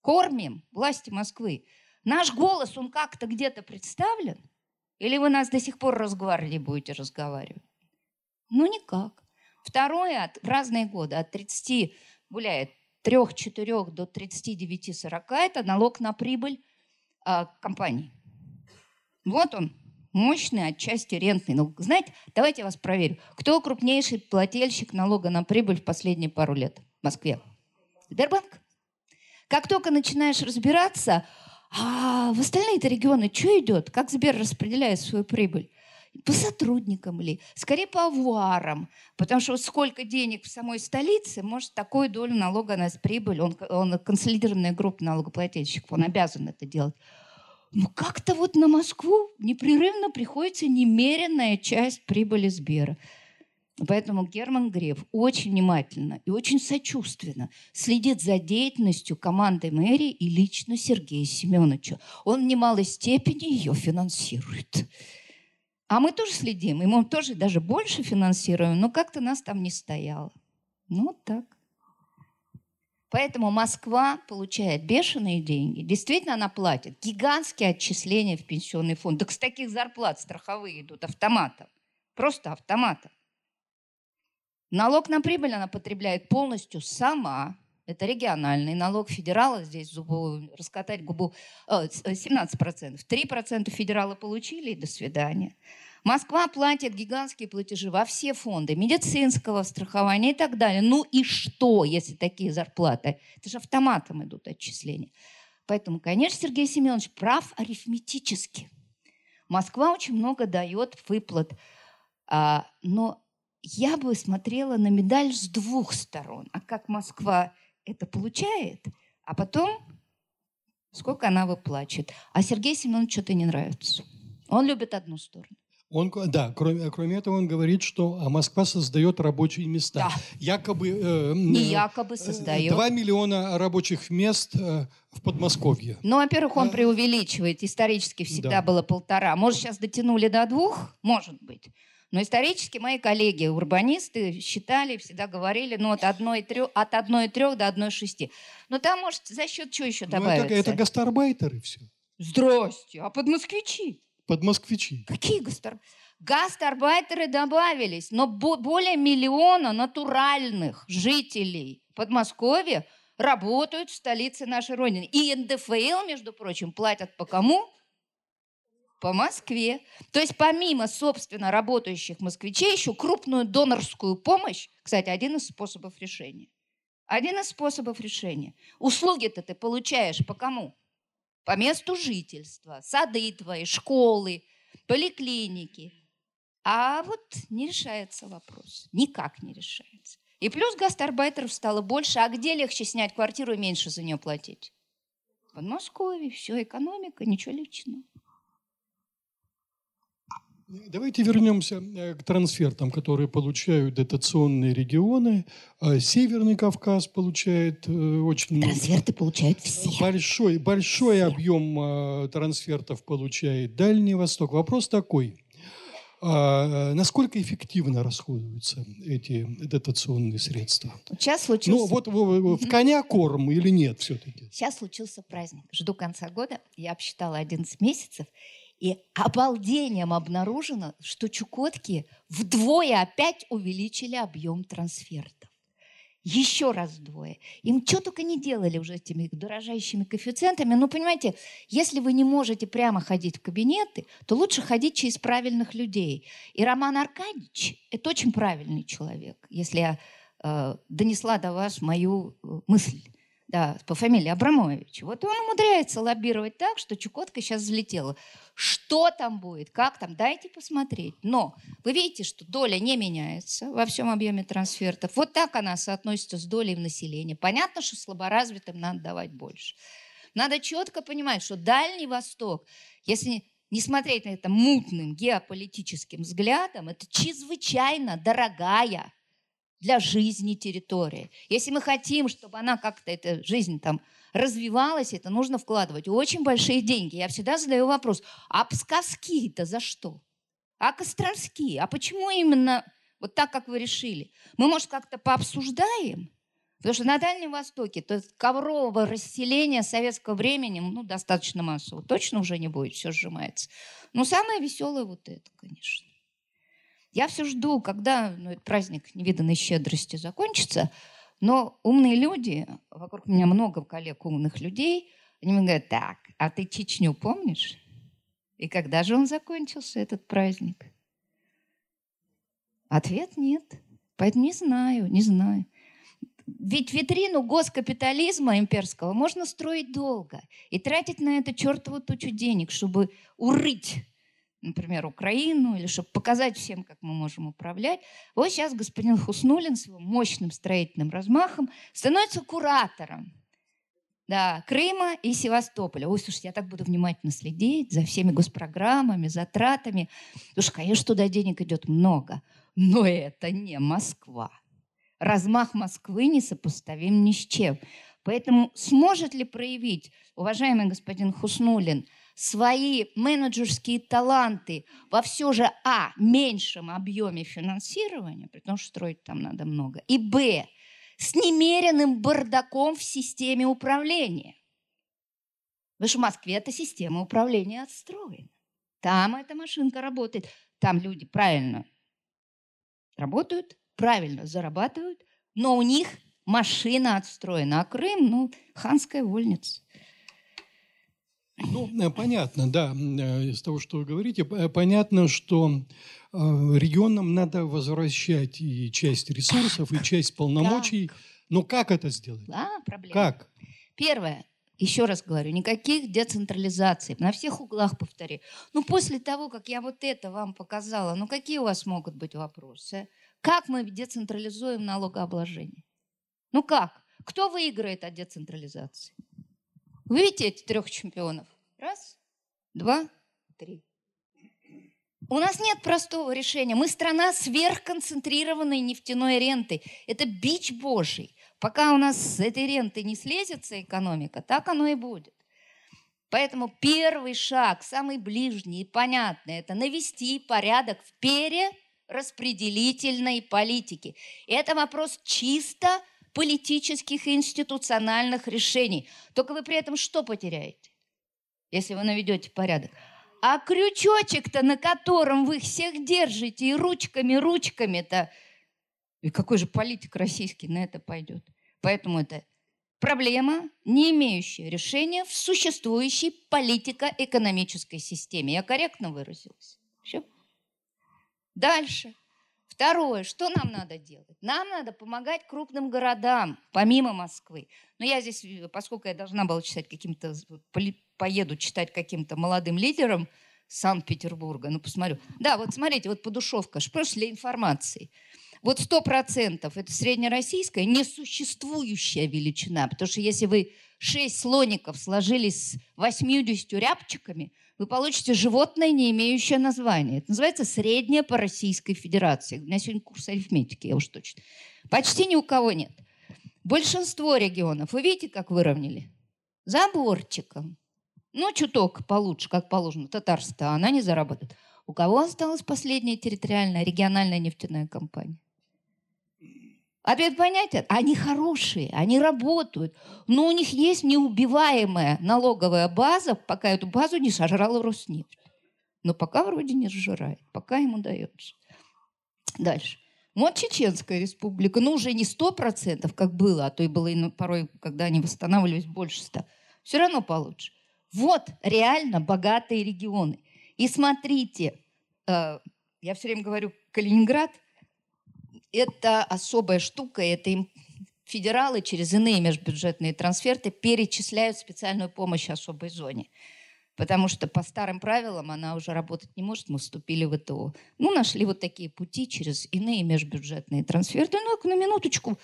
кормим, власти Москвы. Наш голос, он как-то где-то представлен? Или вы нас до сих пор разговаривали будете разговаривать? Ну, никак. Второе, от, в разные годы, от 30 гуляет 3-4 до 39-40, это налог на прибыль э, компаний. Вот он, мощный, отчасти рентный налог. Знаете, давайте я вас проверю. Кто крупнейший плательщик налога на прибыль в последние пару лет в Москве? Сбербанк. Как только начинаешь разбираться, а в остальные-то регионы что идет? Как Сбер распределяет свою прибыль? по сотрудникам ли, скорее по авуарам, потому что сколько денег в самой столице, может такую долю налога на прибыль, он, он консолидированная группа налогоплательщиков, он обязан это делать. Но как-то вот на Москву непрерывно приходится немеренная часть прибыли Сбера. Поэтому Герман Греф очень внимательно и очень сочувственно следит за деятельностью команды мэрии и лично Сергея Семеновича. Он в немалой степени ее финансирует. А мы тоже следим, и мы тоже даже больше финансируем, но как-то нас там не стояло. Ну, вот так. Поэтому Москва получает бешеные деньги. Действительно, она платит гигантские отчисления в пенсионный фонд. Так с таких зарплат страховые идут автоматом. Просто автоматом. Налог на прибыль она потребляет полностью сама. Это региональный налог федерала. Здесь зубу, раскатать губу 17%. 3% федералы получили и до свидания. Москва платит гигантские платежи во все фонды медицинского страхования и так далее. Ну и что, если такие зарплаты? Это же автоматом идут отчисления. Поэтому, конечно, Сергей Семенович прав арифметически. Москва очень много дает выплат, а, но я бы смотрела на медаль с двух сторон. А как Москва это получает, а потом сколько она выплачет. А Сергей Семенович что-то не нравится. Он любит одну сторону. Он, да, кроме, кроме этого он говорит, что а Москва создает рабочие места. Да. Якобы... Э, Не якобы создает. 2 миллиона рабочих мест э, в Подмосковье. Ну, во-первых, он преувеличивает. Исторически всегда Да. было полтора. Может, сейчас дотянули до двух? Может быть. Но исторически мои коллеги, урбанисты, считали, всегда говорили, ну, от 1,3 от 1,3 до 1,6. Но там, может, за счет чего еще Ну, добавиться? это, это гастарбайтеры все. Здрасте, а подмосквичи? Подмосквичи. Какие гастар... Гастарбайтеры добавились, но бо- более миллиона натуральных жителей Подмосковья работают в столице нашей Родины. И НДФЛ, между прочим, платят по кому? По Москве. То есть помимо, собственно, работающих москвичей, еще крупную донорскую помощь, кстати, один из способов решения. Один из способов решения. Услуги-то ты получаешь по кому? По месту жительства. Сады твои, школы, поликлиники. А вот не решается вопрос. Никак не решается. И плюс гастарбайтеров стало больше. А где легче снять квартиру и меньше за нее платить? В Подмосковье. Все, экономика, ничего личного. Давайте вернемся э, к трансфертам, которые получают дотационные регионы. А Северный Кавказ получает э, очень много. Трансферты получают все. Большой, большой Все. объем э, трансфертов получает Дальний Восток. Вопрос такой. А, насколько эффективно расходуются эти дотационные средства? Сейчас случился, Ну, вот в коня корм или нет все-таки? сейчас случился праздник. Жду конца года. Я обсчитала 11 месяцев. И обалдением обнаружено, что Чукотки вдвое опять увеличили объем трансфертов. Еще раз вдвое. Им что только не делали уже этими дорожающими коэффициентами. Ну, понимаете, если вы не можете прямо ходить в кабинеты, то лучше ходить через правильных людей. И Роман Аркадьевич – это очень правильный человек, если я э, донесла до вас мою э, мысль. Да, по фамилии Абрамович. Вот он умудряется лоббировать так, что Чукотка сейчас взлетела. Что там будет, как там, дайте посмотреть. Но вы видите, что доля не меняется во всем объеме трансфертов. Вот так она соотносится с долей в населении. Понятно, что слаборазвитым надо давать больше. Надо четко понимать, что Дальний Восток, если не смотреть на это мутным геополитическим взглядом, это чрезвычайно дорогая для жизни территория. Если мы хотим, чтобы она как-то, эта жизнь там развивалась, это нужно вкладывать очень большие деньги. Я всегда задаю вопрос, а псковские-то за что? А костромские? А почему именно вот так, как вы решили? Мы, может, как-то пообсуждаем? Потому что на Дальнем Востоке то есть коврового расселения советского времени ну, достаточно массово. Точно уже не будет, все сжимается. Но самое веселое вот это, конечно. Я все жду, когда ну, этот праздник невиданной щедрости закончится, но умные люди, вокруг меня много коллег умных людей, они мне говорят, так, а ты Чечню помнишь? И когда же он закончился, этот праздник? Ответ нет. Поэтому не знаю, не знаю. Ведь витрину госкапитализма имперского можно строить долго и тратить на это чертову тучу денег, чтобы урыть например, Украину, или чтобы показать всем, как мы можем управлять. Вот сейчас господин Хуснулин с его мощным строительным размахом становится куратором да, Крыма и Севастополя. Ой, слушайте, я так буду внимательно следить за всеми госпрограммами, затратами. Что, конечно, туда денег идет много. Но это не Москва. Размах Москвы несопоставим ни с чем. Поэтому сможет ли проявить, уважаемый господин Хуснулин, свои менеджерские таланты во все же, а, меньшем объеме финансирования, при том, что строить там надо много, и, б, с немеренным бардаком в системе управления. Потому что в Москве эта система управления отстроена. Там эта машинка работает. Там люди правильно работают, правильно зарабатывают, но у них машина отстроена. А Крым, ну, ханская вольница. Ну, э, понятно, да, э, из того, что вы говорите, понятно, что э, регионам надо возвращать и часть ресурсов, и часть полномочий. Как? Но как это сделать? Да, проблема. Как? Первое. Еще раз говорю, никаких децентрализаций. На всех углах повтори. Ну, после того, как я вот это вам показала, ну, какие у вас могут быть вопросы? Как мы децентрализуем налогообложение? Ну как? Кто выиграет от децентрализации? Вы видите эти трех чемпионов? Раз, два, три. У нас нет простого решения. Мы страна сверхконцентрированной нефтяной рентой. Это бич божий. Пока у нас с этой ренты не слезется экономика, так оно и будет. Поэтому первый шаг, самый ближний и понятный, это навести порядок в перераспределительной политике. И это вопрос чисто политических и институциональных решений. Только вы при этом что потеряете, если вы наведете порядок? А крючочек-то, на котором вы их всех держите, и ручками, ручками-то, и какой же политик российский на это пойдет? Поэтому это проблема, не имеющая решения в существующей политико-экономической системе. Я корректно выразилась? Все. Дальше. Второе, что нам надо делать? Нам надо помогать крупным городам, помимо Москвы. Но я здесь, э, поскольку я должна была читать каким-то, поеду читать каким-то молодым лидерам Санкт-Петербурга, ну посмотрю. Да, вот смотрите, вот подушевка, просто для информации. Вот сто процентов это среднероссийская несуществующая величина, потому что если вы шесть слоников сложились с 80 рябчиками, вы получите животное, не имеющее названия. Это называется среднее по Российской Федерации. У меня сегодня курс арифметики, я уж точно. Почти ни у кого нет. Большинство регионов, вы видите, как выровняли? Заборчиком. Ну, чуток получше, как положено. Татарстан, они заработают. У кого осталась последняя территориальная региональная нефтяная компания? Ответ понятен. Они хорошие, они работают, но у них есть неубиваемая налоговая база, пока эту базу не сожрала Роснефть. Но пока вроде не сжирает, пока ему дается. Дальше. Вот Чеченская республика, ну уже не сто процентов, как было, а то и было и порой, когда они восстанавливались, больше ста. Все равно получше. Вот реально богатые регионы. И смотрите, э, я все время говорю Калининград – это особая штука, это им федералы через иные межбюджетные трансферты перечисляют специальную помощь особой зоне. Потому что по старым правилам она уже работать не может, мы вступили в ВТО. Ну, нашли вот такие пути через иные межбюджетные трансферты. Ну, на минуточку,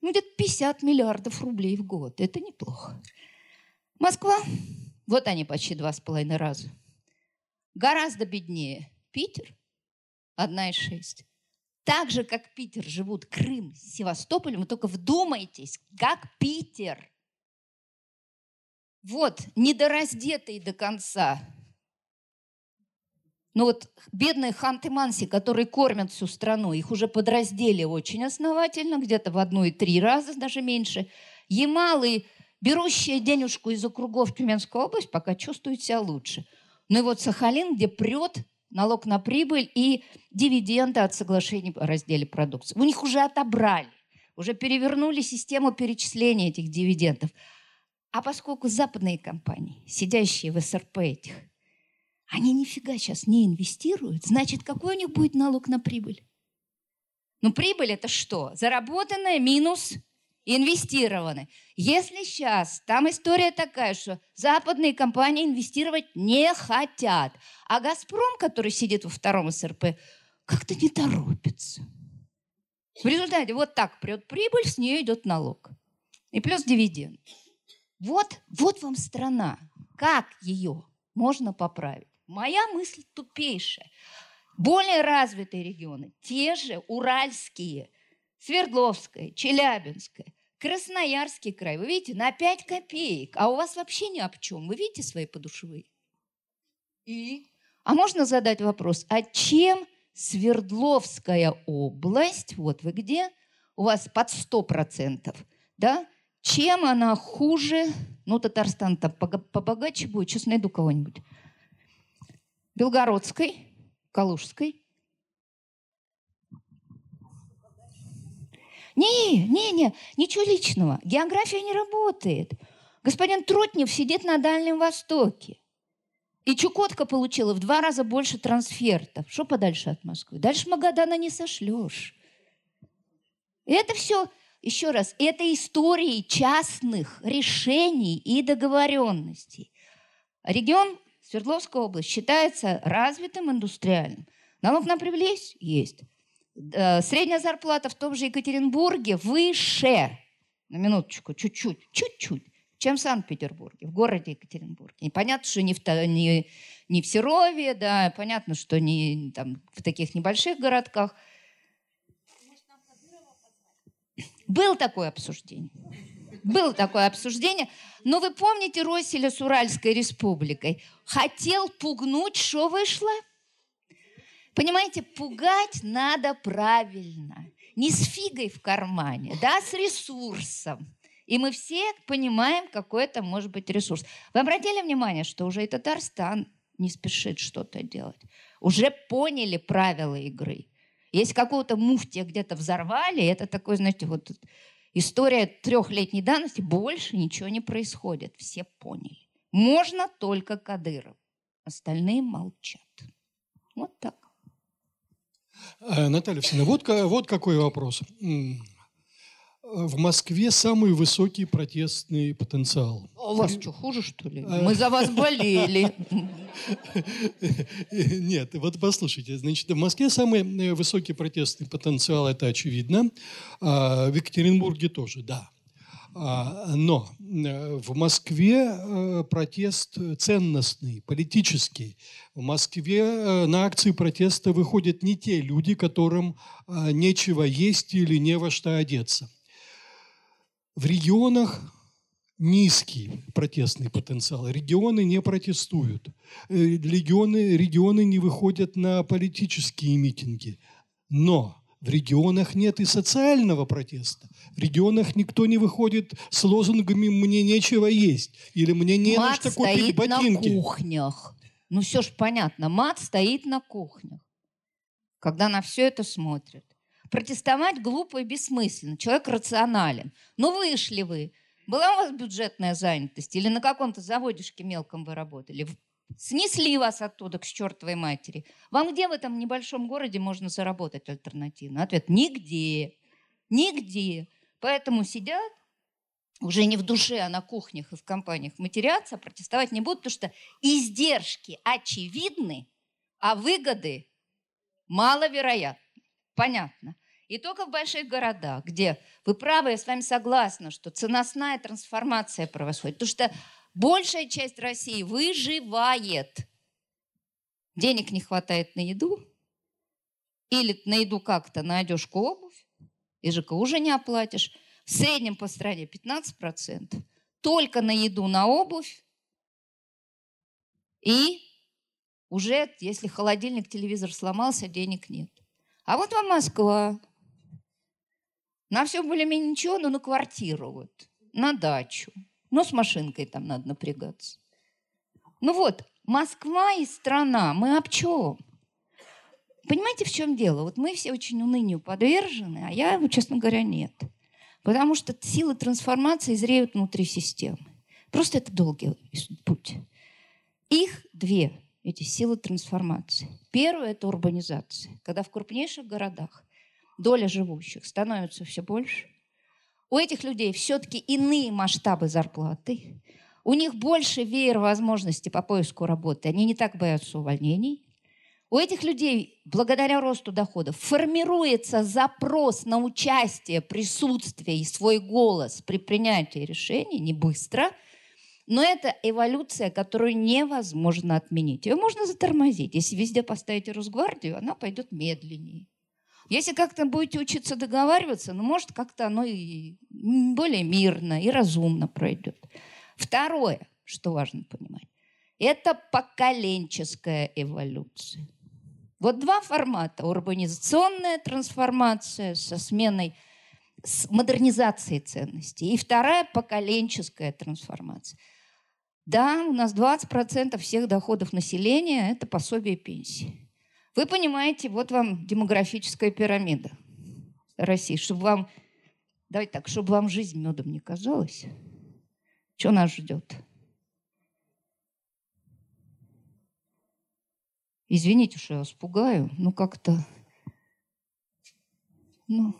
ну, где-то 50 миллиардов рублей в год. Это неплохо. Москва, вот они почти два с половиной раза. Гораздо беднее. Питер, одна из шесть так же, как Питер, живут Крым, Севастополь, вы только вдумайтесь, как Питер. Вот, недораздетый до конца. Но вот бедные ханты-манси, которые кормят всю страну, их уже подраздели очень основательно, где-то в одну и три раза, даже меньше. Ямалы, берущие денежку из округов Тюменской области, пока чувствуют себя лучше. Ну и вот Сахалин, где прет налог на прибыль и дивиденды от соглашений о разделе продукции. У них уже отобрали, уже перевернули систему перечисления этих дивидендов. А поскольку западные компании, сидящие в СРП этих, они нифига сейчас не инвестируют, значит, какой у них будет налог на прибыль? Ну, прибыль это что? Заработанная минус инвестированы. Если сейчас там история такая, что западные компании инвестировать не хотят, а «Газпром», который сидит во втором СРП, как-то не торопится. В результате вот так прет прибыль, с нее идет налог. И плюс дивиденд. Вот, вот вам страна. Как ее можно поправить? Моя мысль тупейшая. Более развитые регионы, те же уральские, Свердловская, Челябинская, Красноярский край. Вы видите, на 5 копеек. А у вас вообще ни об чем. Вы видите свои подушевые? И? А можно задать вопрос, а чем Свердловская область, вот вы где, у вас под 100%, да, чем она хуже, ну, Татарстан там побогаче будет, сейчас найду кого-нибудь, Белгородской, Калужской. Не, не, не, ничего личного. География не работает. Господин Тротнев сидит на Дальнем Востоке. И Чукотка получила в два раза больше трансфертов. Что подальше от Москвы? Дальше Магадана не сошлешь. И это все, еще раз, это истории частных решений и договоренностей. Регион Свердловская область считается развитым индустриальным. Налог на прибыль есть? Э, средняя зарплата в том же Екатеринбурге выше, на минуточку, чуть-чуть, чуть-чуть, чем в Санкт-Петербурге, в городе Екатеринбурге. И понятно, что не в, не, не в Серове, да, понятно, что не там, в таких небольших городках. Было такое обсуждение. Было такое обсуждение. Но вы помните Росселя с Уральской республикой? Хотел пугнуть, что вышло? Понимаете, пугать надо правильно. Не с фигой в кармане, да, с ресурсом. И мы все понимаем, какой это может быть ресурс. Вы обратили внимание, что уже и Татарстан не спешит что-то делать. Уже поняли правила игры. Если какого-то муфтия где-то взорвали, это такой, знаете, вот история трехлетней давности, больше ничего не происходит. Все поняли. Можно только Кадыров. Остальные молчат. Вот так. Э, Наталья Алексеевна, вот, вот какой вопрос в Москве самый высокий протестный потенциал. А у вас что, хуже, что ли? Э. Мы за вас болели. Нет, вот послушайте. Значит, в Москве самый э, высокий протестный потенциал, это очевидно. А, в Екатеринбурге тоже, да. А, но э, в Москве протест ценностный, политический. В Москве на акции протеста выходят не те люди, которым нечего есть или не во что одеться. В регионах низкий протестный потенциал. Регионы не протестуют. Э, регионы, регионы не выходят на политические митинги. Но в регионах нет и социального протеста. В регионах никто не выходит с лозунгами «мне нечего есть» или «мне не Мат на что купить стоит ботинки». на кухнях. Ну все ж понятно. Мат стоит на кухнях, когда на все это смотрят. Протестовать глупо и бессмысленно. Человек рационален. Но ну, вышли вы. Была у вас бюджетная занятость? Или на каком-то заводишке мелком вы работали? Снесли вас оттуда к чертовой матери. Вам где в этом небольшом городе можно заработать альтернативно? Ответ – нигде. Нигде. Поэтому сидят уже не в душе, а на кухнях и в компаниях матерятся, протестовать не будут, потому что издержки очевидны, а выгоды маловероятны. Понятно. И только в больших городах, где вы правы, я с вами согласна, что ценностная трансформация происходит. Потому что большая часть России выживает. Денег не хватает на еду, или на еду как-то на одежку обувь, и ЖК уже не оплатишь. В среднем по стране 15%. Только на еду, на обувь. И уже, если холодильник, телевизор сломался, денег нет. А вот вам Москва. На все более-менее ничего, но на квартиру вот, на дачу. Но с машинкой там надо напрягаться. Ну вот, Москва и страна, мы об чем? Понимаете, в чем дело? Вот мы все очень унынию подвержены, а я, честно говоря, нет. Потому что силы трансформации зреют внутри системы. Просто это долгий путь. Их две эти силы трансформации. Первое – это урбанизация, когда в крупнейших городах доля живущих становится все больше. У этих людей все-таки иные масштабы зарплаты, у них больше веер возможностей по поиску работы, они не так боятся увольнений. У этих людей, благодаря росту доходов, формируется запрос на участие, присутствие и свой голос при принятии решений не быстро – Но это эволюция, которую невозможно отменить. Ее можно затормозить. Если везде поставите Росгвардию, она пойдет медленнее. Если как-то будете учиться договариваться, ну, может, как-то оно и более мирно и разумно пройдет. Второе, что важно понимать, это поколенческая эволюция. Вот два формата. Урбанизационная трансформация со сменой, с модернизацией ценностей. И вторая поколенческая трансформация. Да, у нас 20% всех доходов населения – это пособие пенсии. Вы понимаете, вот вам демографическая пирамида России. Чтобы вам, давайте так, чтобы вам жизнь медом не казалась, что нас ждет? Извините, что я вас пугаю, ну как-то... Ну,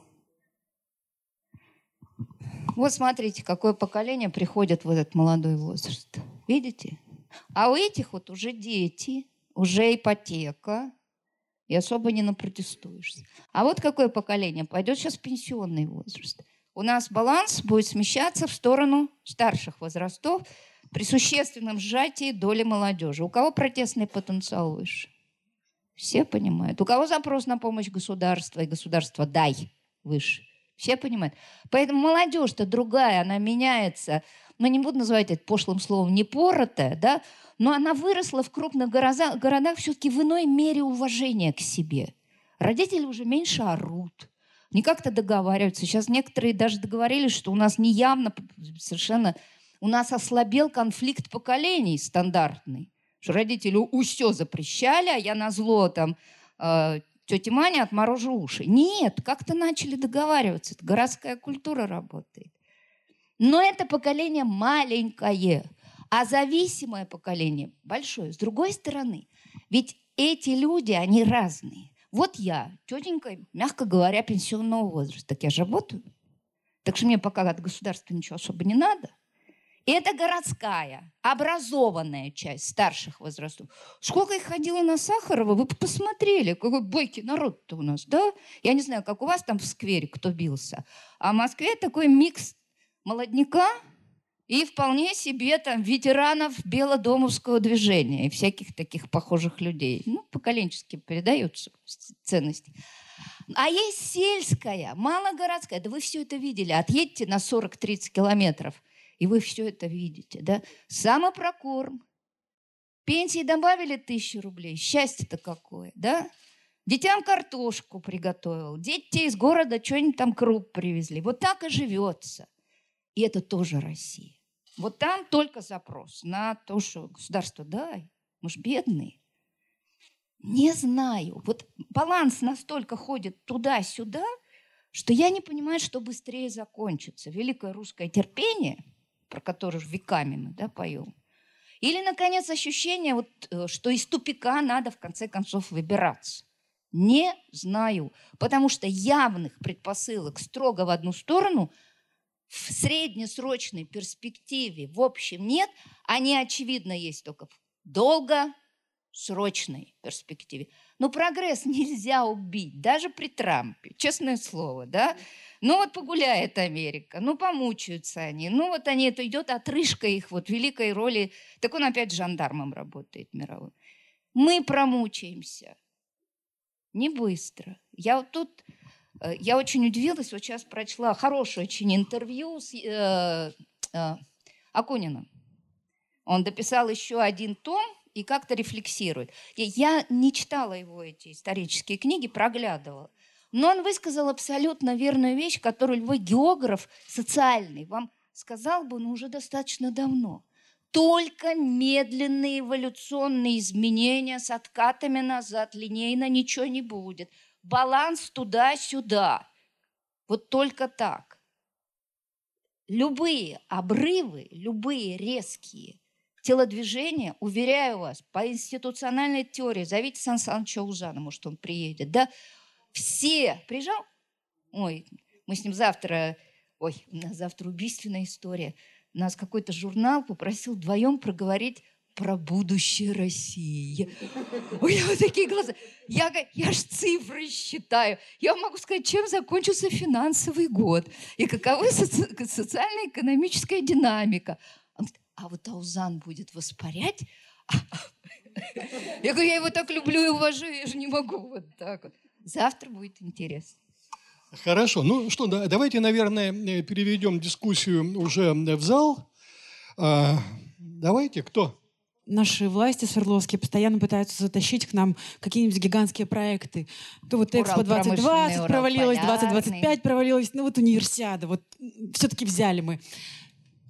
вот смотрите, какое поколение приходит в этот молодой возраст. Видите? А у этих вот уже дети, уже ипотека, и особо не напротестуешься. А вот какое поколение пойдет сейчас пенсионный возраст. У нас баланс будет смещаться в сторону старших возрастов при существенном сжатии доли молодежи. У кого протестный потенциал выше? Все понимают. У кого запрос на помощь государства и государство дай выше? Все понимают. Поэтому молодежь-то другая, она меняется. Ну, не буду называть это пошлым словом, не поротая, да, но она выросла в крупных городах, городах все-таки в иной мере уважения к себе. Родители уже меньше орут, не как-то договариваются. Сейчас некоторые даже договорились, что у нас неявно совершенно... У нас ослабел конфликт поколений стандартный что родители все запрещали, а я на зло там э, тете Мане отморожу уши. Нет, как-то начали договариваться. Это городская культура работает. Но это поколение маленькое, а зависимое поколение большое. С другой стороны, ведь эти люди, они разные. Вот я, тетенька, мягко говоря, пенсионного возраста. Так я же работаю. Так что мне пока от государства ничего особо не надо – это городская, образованная часть старших возрастов. Сколько их ходило на Сахарова, вы посмотрели, какой бойкий народ-то у нас, да? Я не знаю, как у вас там в сквере кто бился. А в Москве такой микс молодняка и вполне себе там ветеранов белодомовского движения и всяких таких похожих людей. Ну, поколенчески передаются ценности. А есть сельская, малогородская. Да вы все это видели. Отъедьте на 40-30 километров – и вы все это видите, да? Самопрокорм. Пенсии добавили тысячу рублей. Счастье-то какое, да? Детям картошку приготовил. Дети из города что-нибудь там круп привезли. Вот так и живется. И это тоже Россия. Вот там только запрос на то, что государство дай. Мы ж бедные. Не знаю. Вот баланс настолько ходит туда-сюда, что я не понимаю, что быстрее закончится. Великое русское терпение – про который веками мы да, поем. Или, наконец, ощущение, вот, э, что из тупика надо в конце концов выбираться. Не знаю, потому что явных предпосылок строго в одну сторону в среднесрочной перспективе в общем нет, они, очевидно, есть только в долгосрочной перспективе. Но прогресс нельзя убить, даже при Трампе, честное слово, да? Ну вот погуляет Америка, ну помучаются они, ну вот они, это идет отрыжка их вот великой роли. Так он опять жандармом работает мировым. Мы промучаемся. Не быстро. Я вот тут, я очень удивилась, вот сейчас прочла хорошее очень интервью с э, э, Акуниным. Он дописал еще один том и как-то рефлексирует. Я не читала его эти исторические книги, проглядывала. Но он высказал абсолютно верную вещь, которую любой географ социальный вам сказал бы, но уже достаточно давно. Только медленные эволюционные изменения с откатами назад линейно ничего не будет. Баланс туда-сюда. Вот только так. Любые обрывы, любые резкие телодвижения, уверяю вас, по институциональной теории, зовите Сан Саныча Узана, может, он приедет, да, все. Приезжал? Ой, мы с ним завтра... Ой, у нас завтра убийственная история. Нас какой-то журнал попросил вдвоем проговорить про будущее России. У вот такие глаза. Я, я ж цифры считаю. Я могу сказать, чем закончился финансовый год и какова соци- социально-экономическая динамика. Он говорит, а вот Аузан будет воспарять. Я говорю, я его так люблю и уважаю, я же не могу вот так вот. Завтра будет интересно. Хорошо. Ну что, да, давайте, наверное, переведем дискуссию уже в зал. А, давайте, кто? Наши власти Свердловские постоянно пытаются затащить к нам какие-нибудь гигантские проекты. То вот Экспо 2020 провалилось, 2025 провалилось, ну вот универсиада, вот все-таки взяли мы.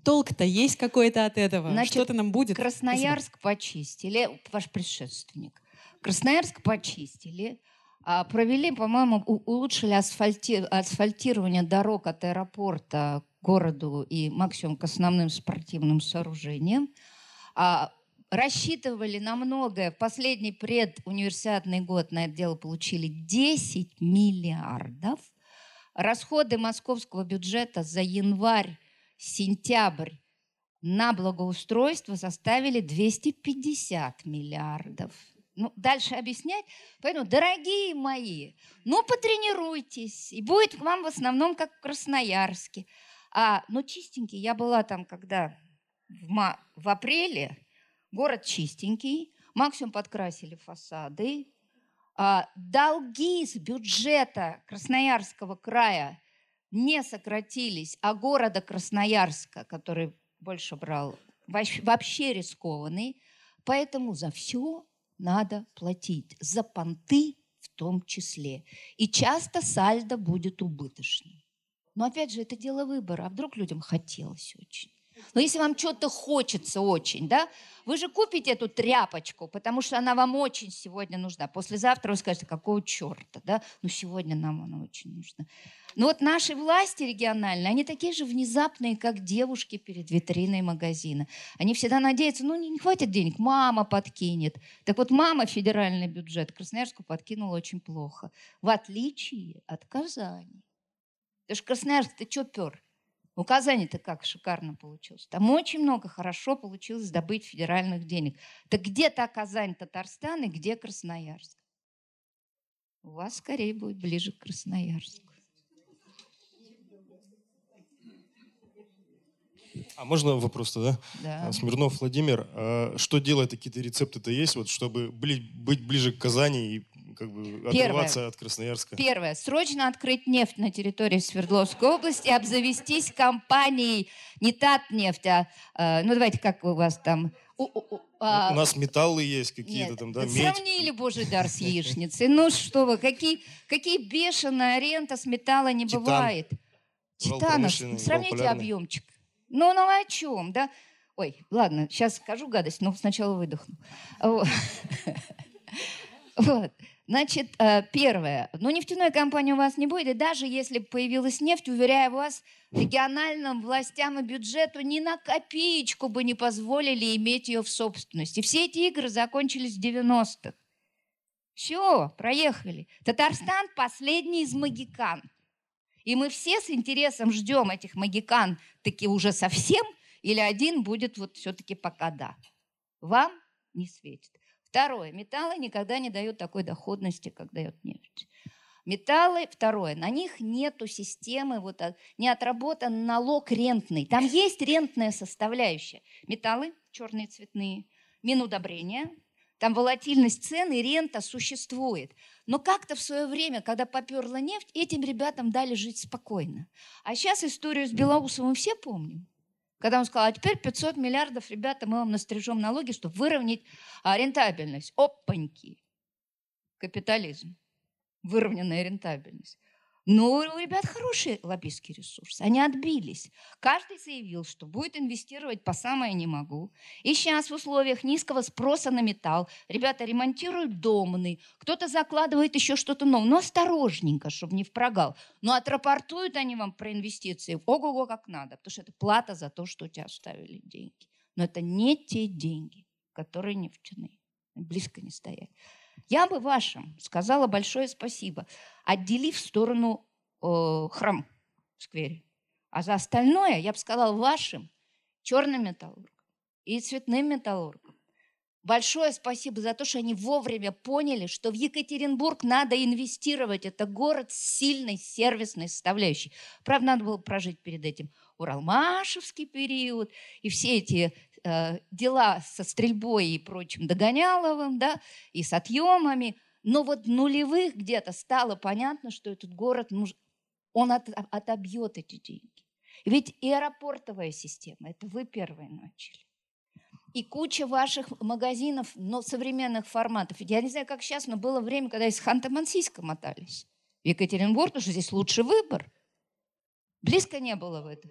Толк-то есть какой-то от этого? Значит, Что-то нам будет? Красноярск Спасибо. почистили, ваш предшественник. Красноярск почистили, а, провели, по-моему, улучшили асфальти... асфальтирование дорог от аэропорта к городу и максимум к основным спортивным сооружениям. А, рассчитывали на многое. В последний предуниверсиадный год на это дело получили 10 миллиардов. Расходы московского бюджета за январь-сентябрь на благоустройство составили 250 миллиардов ну, дальше объяснять. Поэтому, дорогие мои, ну, потренируйтесь, и будет к вам в основном как в Красноярске. А, ну, чистенький, я была там, когда в, ма- в апреле, город чистенький, максимум подкрасили фасады, а, долги с бюджета Красноярского края не сократились, а города Красноярска, который больше брал, вообще рискованный. Поэтому за все надо платить, за понты в том числе. И часто сальдо будет убыточным. Но опять же, это дело выбора. А вдруг людям хотелось очень? Но если вам что-то хочется очень, да, вы же купите эту тряпочку, потому что она вам очень сегодня нужна. Послезавтра вы скажете, какого черта, да? Ну, сегодня нам она очень нужна. Но вот наши власти региональные, они такие же внезапные, как девушки перед витриной магазина. Они всегда надеются, ну, не, не хватит денег, мама подкинет. Так вот, мама федеральный бюджет Красноярску подкинула очень плохо. В отличие от Казани. Потому что Красноярск, ты что пер? У Казани-то как шикарно получилось. Там очень много хорошо получилось добыть федеральных денег. Так где то Казань, Татарстан и где Красноярск? У вас скорее будет ближе к Красноярску. А можно вопрос-то, да? Да. Смирнов Владимир, а что делать, какие-то рецепты-то есть, вот, чтобы быть ближе к Казани и как бы отрываться от Красноярска? Первое. Срочно открыть нефть на территории Свердловской области, обзавестись компанией не Татнефть, а, э, ну давайте, как у вас там... У, у, а... у нас металлы есть какие-то Нет, там, да, медь. Сравнили, божий дар, с яичницей. Ну что вы, какие, какие бешеная рента с металла не Титан. бывает. Титана, сравните объемчик. Ну, ну о чем, да? Ой, ладно, сейчас скажу гадость, но сначала выдохну. Вот. Значит, э, первое. Ну, нефтяной компании у вас не будет, и даже если появилась нефть, уверяю вас, региональным властям и бюджету ни на копеечку бы не позволили иметь ее в собственности. Все эти игры закончились в 90-х. Все, проехали. Татарстан последний из магикан. И мы все с интересом ждем этих магикан таки уже совсем, или один будет вот все-таки пока да. Вам не светит. Второе. Металлы никогда не дают такой доходности, как дает нефть. Металлы, второе, на них нету системы, вот, а, не отработан налог рентный. Там есть рентная составляющая. Металлы черные, цветные, минудобрения, там волатильность цен и рента существует. Но как-то в свое время, когда поперла нефть, этим ребятам дали жить спокойно. А сейчас историю с Белоусовым все помним. Когда он сказал, а теперь 500 миллиардов, ребята, мы вам настрижем налоги, чтобы выровнять а, рентабельность. Опаньки. Капитализм. Выровненная рентабельность. Но у ребят хороший лоббистский ресурс. Они отбились. Каждый заявил, что будет инвестировать по самое не могу. И сейчас в условиях низкого спроса на металл ребята ремонтируют домны, кто-то закладывает еще что-то новое. Но осторожненько, чтобы не впрогал. Но отрапортуют они вам про инвестиции ого-го как надо, потому что это плата за то, что у тебя оставили деньги. Но это не те деньги, которые нефтяные. Близко не стоять. Я бы вашим сказала большое спасибо, отделив в сторону э, храм в сквере. А за остальное я бы сказала вашим черным металлургам и цветным металлургам. Большое спасибо за то, что они вовремя поняли, что в Екатеринбург надо инвестировать. Это город с сильной сервисной составляющей. Правда, надо было прожить перед этим Уралмашевский период и все эти э, дела со стрельбой и прочим Догоняловым, да, и с отъемами. Но вот нулевых где-то стало понятно, что этот город, он от, отобьет эти деньги. Ведь и аэропортовая система, это вы первые начали. И куча ваших магазинов, но современных форматов. Я не знаю, как сейчас, но было время, когда из Ханты-Мансийска мотались. В Екатеринбург, потому что здесь лучший выбор. Близко не было в этом.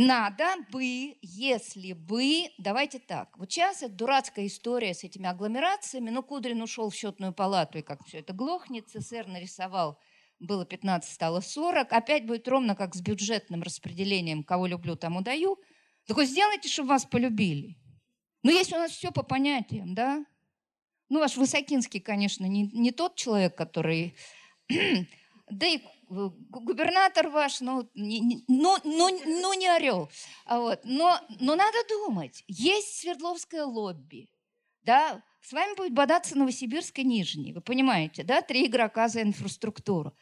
Надо бы, если бы, давайте так, вот сейчас это дурацкая история с этими агломерациями, ну, Кудрин ушел в счетную палату, и как все это глохнет, СССР нарисовал, было 15, стало 40, опять будет ровно как с бюджетным распределением, кого люблю, тому даю. Вот сделайте, чтобы вас полюбили. Ну, если у нас все по понятиям, да? Ну, ваш Высокинский, конечно, не, не тот человек, который... да и губернатор ваш, ну, не, ну, ну, ну не орел. А вот. Но, но надо думать, есть Свердловское лобби, да, с вами будет бодаться Новосибирск и Нижний, вы понимаете, да, три игрока за инфраструктуру.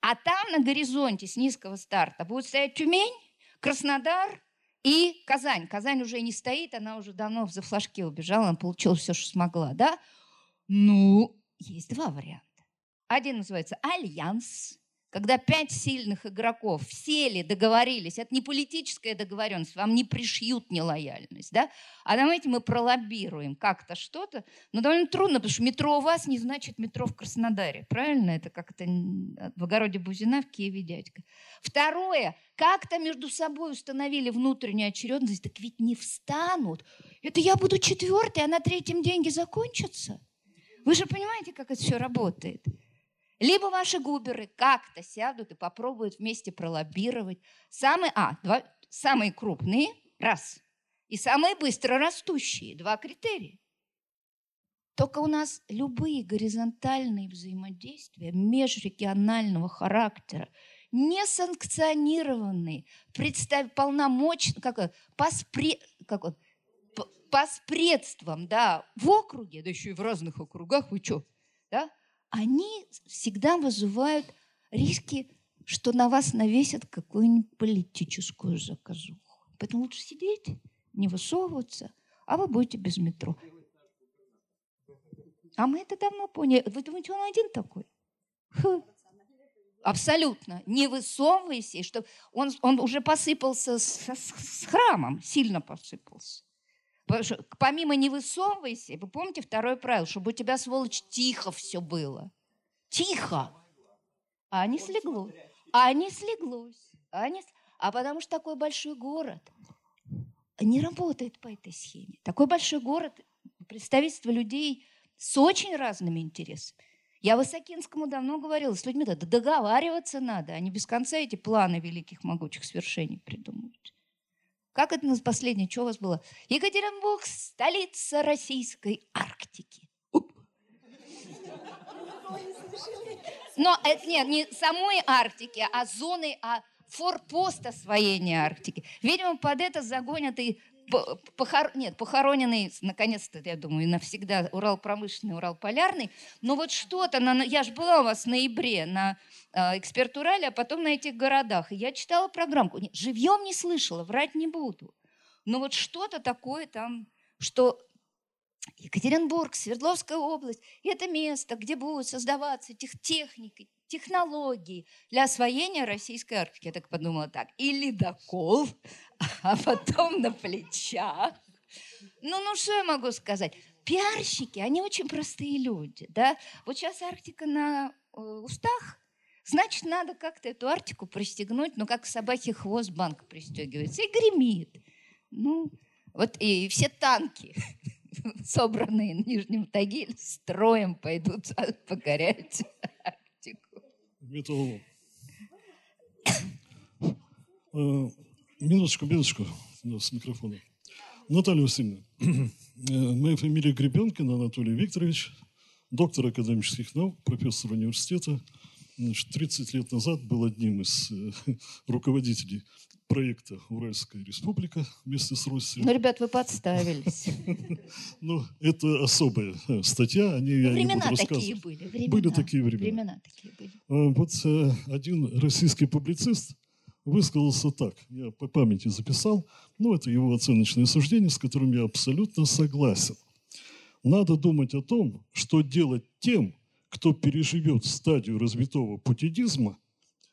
А там на горизонте с низкого старта будет стоять Тюмень, Краснодар и Казань. Казань уже не стоит, она уже давно за флажки убежала, она получила все, что смогла, да? Ну, есть два варианта. Один называется «Альянс», когда пять сильных игроков сели, договорились, это не политическая договоренность, вам не пришьют нелояльность, да? а давайте мы пролоббируем как-то что-то, но довольно трудно, потому что метро у вас не значит метро в Краснодаре, правильно? Это как-то в огороде Бузина, в Киеве дядька. Второе, как-то между собой установили внутреннюю очередность, так ведь не встанут. Это я буду четвертый, а на третьем деньги закончатся. Вы же понимаете, как это все работает. Либо ваши губеры как-то сядут и попробуют вместе пролоббировать. Самые, а, два, самые крупные, раз, и самые быстро растущие, два критерия. Только у нас любые горизонтальные взаимодействия межрегионального характера, не санкционированные, представь, полномочно, как, поспре, как он, по спредствам, да, в округе, да еще и в разных округах, вы что, да, они всегда вызывают риски, что на вас навесят какую-нибудь политическую заказуху. Поэтому лучше сидеть, не высовываться, а вы будете без метро. А мы это давно поняли. Вы думаете, он один такой? Хм. Абсолютно. Не высовывайся, что он, он уже посыпался с, с, с храмом, сильно посыпался. Помимо не высовывайся, вы помните второе правило, чтобы у тебя, сволочь, тихо все было. Тихо. А не слеглось. А не слеглось. А, не... а потому что такой большой город не работает по этой схеме. Такой большой город, представительство людей с очень разными интересами. Я Высокинскому давно говорила, с людьми надо договариваться надо, а не без конца эти планы великих могучих свершений придумывать. Как это у нас последнее? Что у вас было? Екатеринбург – столица российской Арктики. Но это нет, не самой Арктики, а зоны, а форпост освоения Арктики. Видимо, под это загонят и похор... нет, похороненный, наконец-то, я думаю, навсегда Урал промышленный, Урал полярный. Но вот что-то, на... я же была у вас в ноябре на э, экспертурале, а потом на этих городах. И я читала программку. Живьем не слышала, врать не буду. Но вот что-то такое там, что Екатеринбург, Свердловская область – это место, где будут создаваться тех техники, технологии для освоения российской Арктики. Я так подумала так. И ледокол, а потом на плечах. Ну, ну что я могу сказать? Пиарщики, они очень простые люди, да? Вот сейчас Арктика на э, устах, значит, надо как-то эту Арктику пристегнуть, ну, как собаке хвост банк пристегивается, и гремит. Ну, вот и все танки, собранные на Нижнем Тагиле, строем пойдут покорять Арктику. Металлолом. Минуточку, минуточку с микрофона. Наталья Васильевна, э, моя фамилия Гребенкин Анатолий Викторович, доктор академических наук, профессор университета. Значит, 30 лет назад был одним из э, руководителей проекта «Уральская республика» вместе с Россией. Ну, ребят, вы подставились. Ну, это особая э, статья, о ней я не буду рассказывать. такие были. Были такие времена. Времена такие были. Вот один российский публицист высказался так. Я по памяти записал. Но это его оценочное суждение, с которым я абсолютно согласен. Надо думать о том, что делать тем, кто переживет стадию развитого путинизма,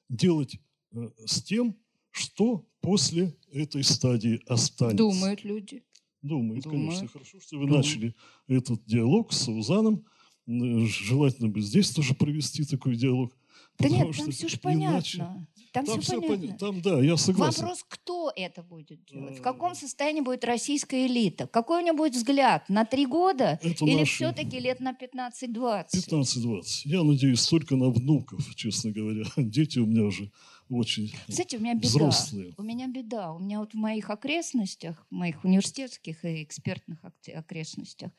делать э, с тем, что после этой стадии останется. Думают люди. Думают, Думают. конечно. Хорошо, что вы Думают. начали этот диалог с Саузаном. Желательно бы здесь тоже провести такой диалог. Да нет, там все же понятно. Иначе... Там, там все, понятно. Там, да, я согласен. Вопрос, кто это будет делать? В каком состоянии будет российская элита? Какой у нее будет взгляд? На три года? Это Или наши... все-таки лет на 15-20? 15-20. Я надеюсь только на внуков, честно говоря. Дети у меня уже очень Знаете, у меня беда. взрослые. У меня беда. У меня вот в моих окрестностях, в моих университетских и экспертных окрестностях,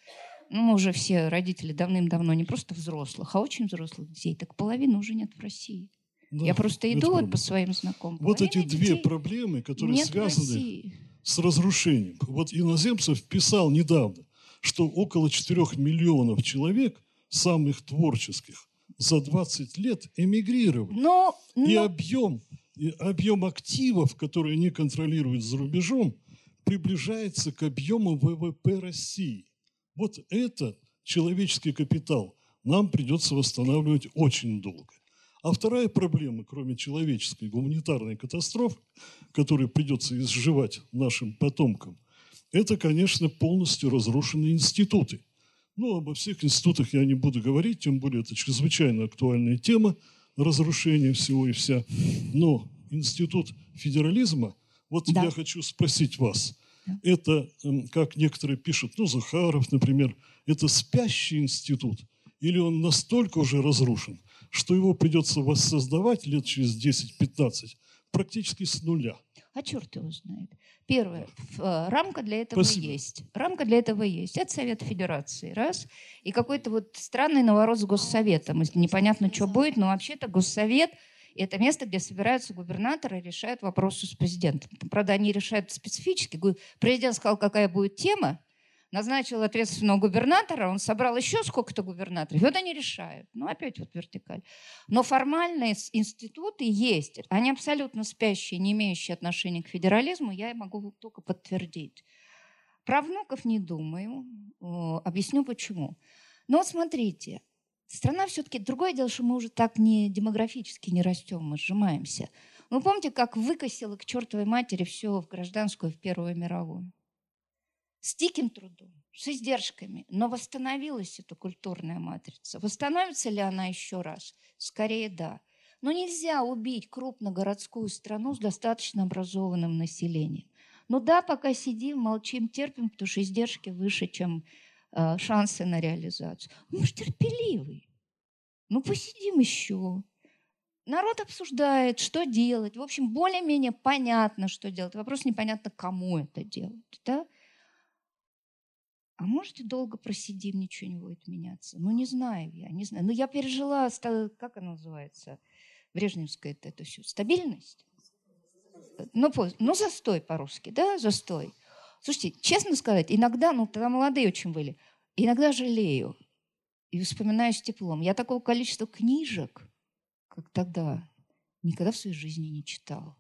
ну, мы уже все родители давным-давно не просто взрослых, а очень взрослых детей, так половины уже нет в России. Да, Я просто иду вот по своим знакомым. Вот эти две проблемы, которые связаны с разрушением. Вот иноземцев писал недавно, что около 4 миллионов человек, самых творческих, за 20 лет эмигрировали. Но, но... И объем, и объем активов, которые они контролируют за рубежом, приближается к объему ВВП России. Вот этот человеческий капитал нам придется восстанавливать очень долго. А вторая проблема, кроме человеческой гуманитарной катастрофы, которую придется изживать нашим потомкам, это, конечно, полностью разрушенные институты. Ну, обо всех институтах я не буду говорить, тем более это чрезвычайно актуальная тема разрушения всего и вся. Но институт федерализма, вот да. я хочу спросить вас, это, эм, как некоторые пишут, ну, Захаров, например, это спящий институт, или он настолько уже разрушен, что его придется воссоздавать лет через 10-15 практически с нуля. А черт его знает. Первое. Э, рамка для этого Спасибо. есть. Рамка для этого есть. Это Совет Федерации. Раз. И какой-то вот странный наворот с Госсоветом. Непонятно, что будет, но вообще-то Госсовет – это место, где собираются губернаторы и решают вопросы с президентом. Правда, они решают специфически. Президент сказал, какая будет тема, назначил ответственного губернатора, он собрал еще сколько-то губернаторов, и вот они решают. Ну, опять вот вертикаль. Но формальные институты есть. Они абсолютно спящие, не имеющие отношения к федерализму, я могу только подтвердить. Про внуков не думаю. Объясню почему. Но вот смотрите, страна все-таки... Другое дело, что мы уже так не демографически не растем, мы сжимаемся. Вы помните, как выкосило к чертовой матери все в гражданскую, в Первую мировую? С диким трудом, с издержками, но восстановилась эта культурная матрица. Восстановится ли она еще раз? Скорее да. Но нельзя убить крупногородскую страну с достаточно образованным населением. Ну да, пока сидим, молчим, терпим, потому что издержки выше, чем э, шансы на реализацию. Ну, мы же терпеливый. Ну, посидим еще. Народ обсуждает, что делать. В общем, более-менее понятно, что делать. Вопрос непонятно, кому это делать. Да? А может и долго просидим, ничего не будет меняться. Ну, не знаю я, не знаю. Но я пережила, как она называется, Брежневская это, это все, стабильность. Ну, ну, застой по-русски, да, застой. Слушайте, честно сказать, иногда, ну, тогда молодые очень были, иногда жалею и вспоминаю с теплом. Я такого количества книжек, как тогда, никогда в своей жизни не читала.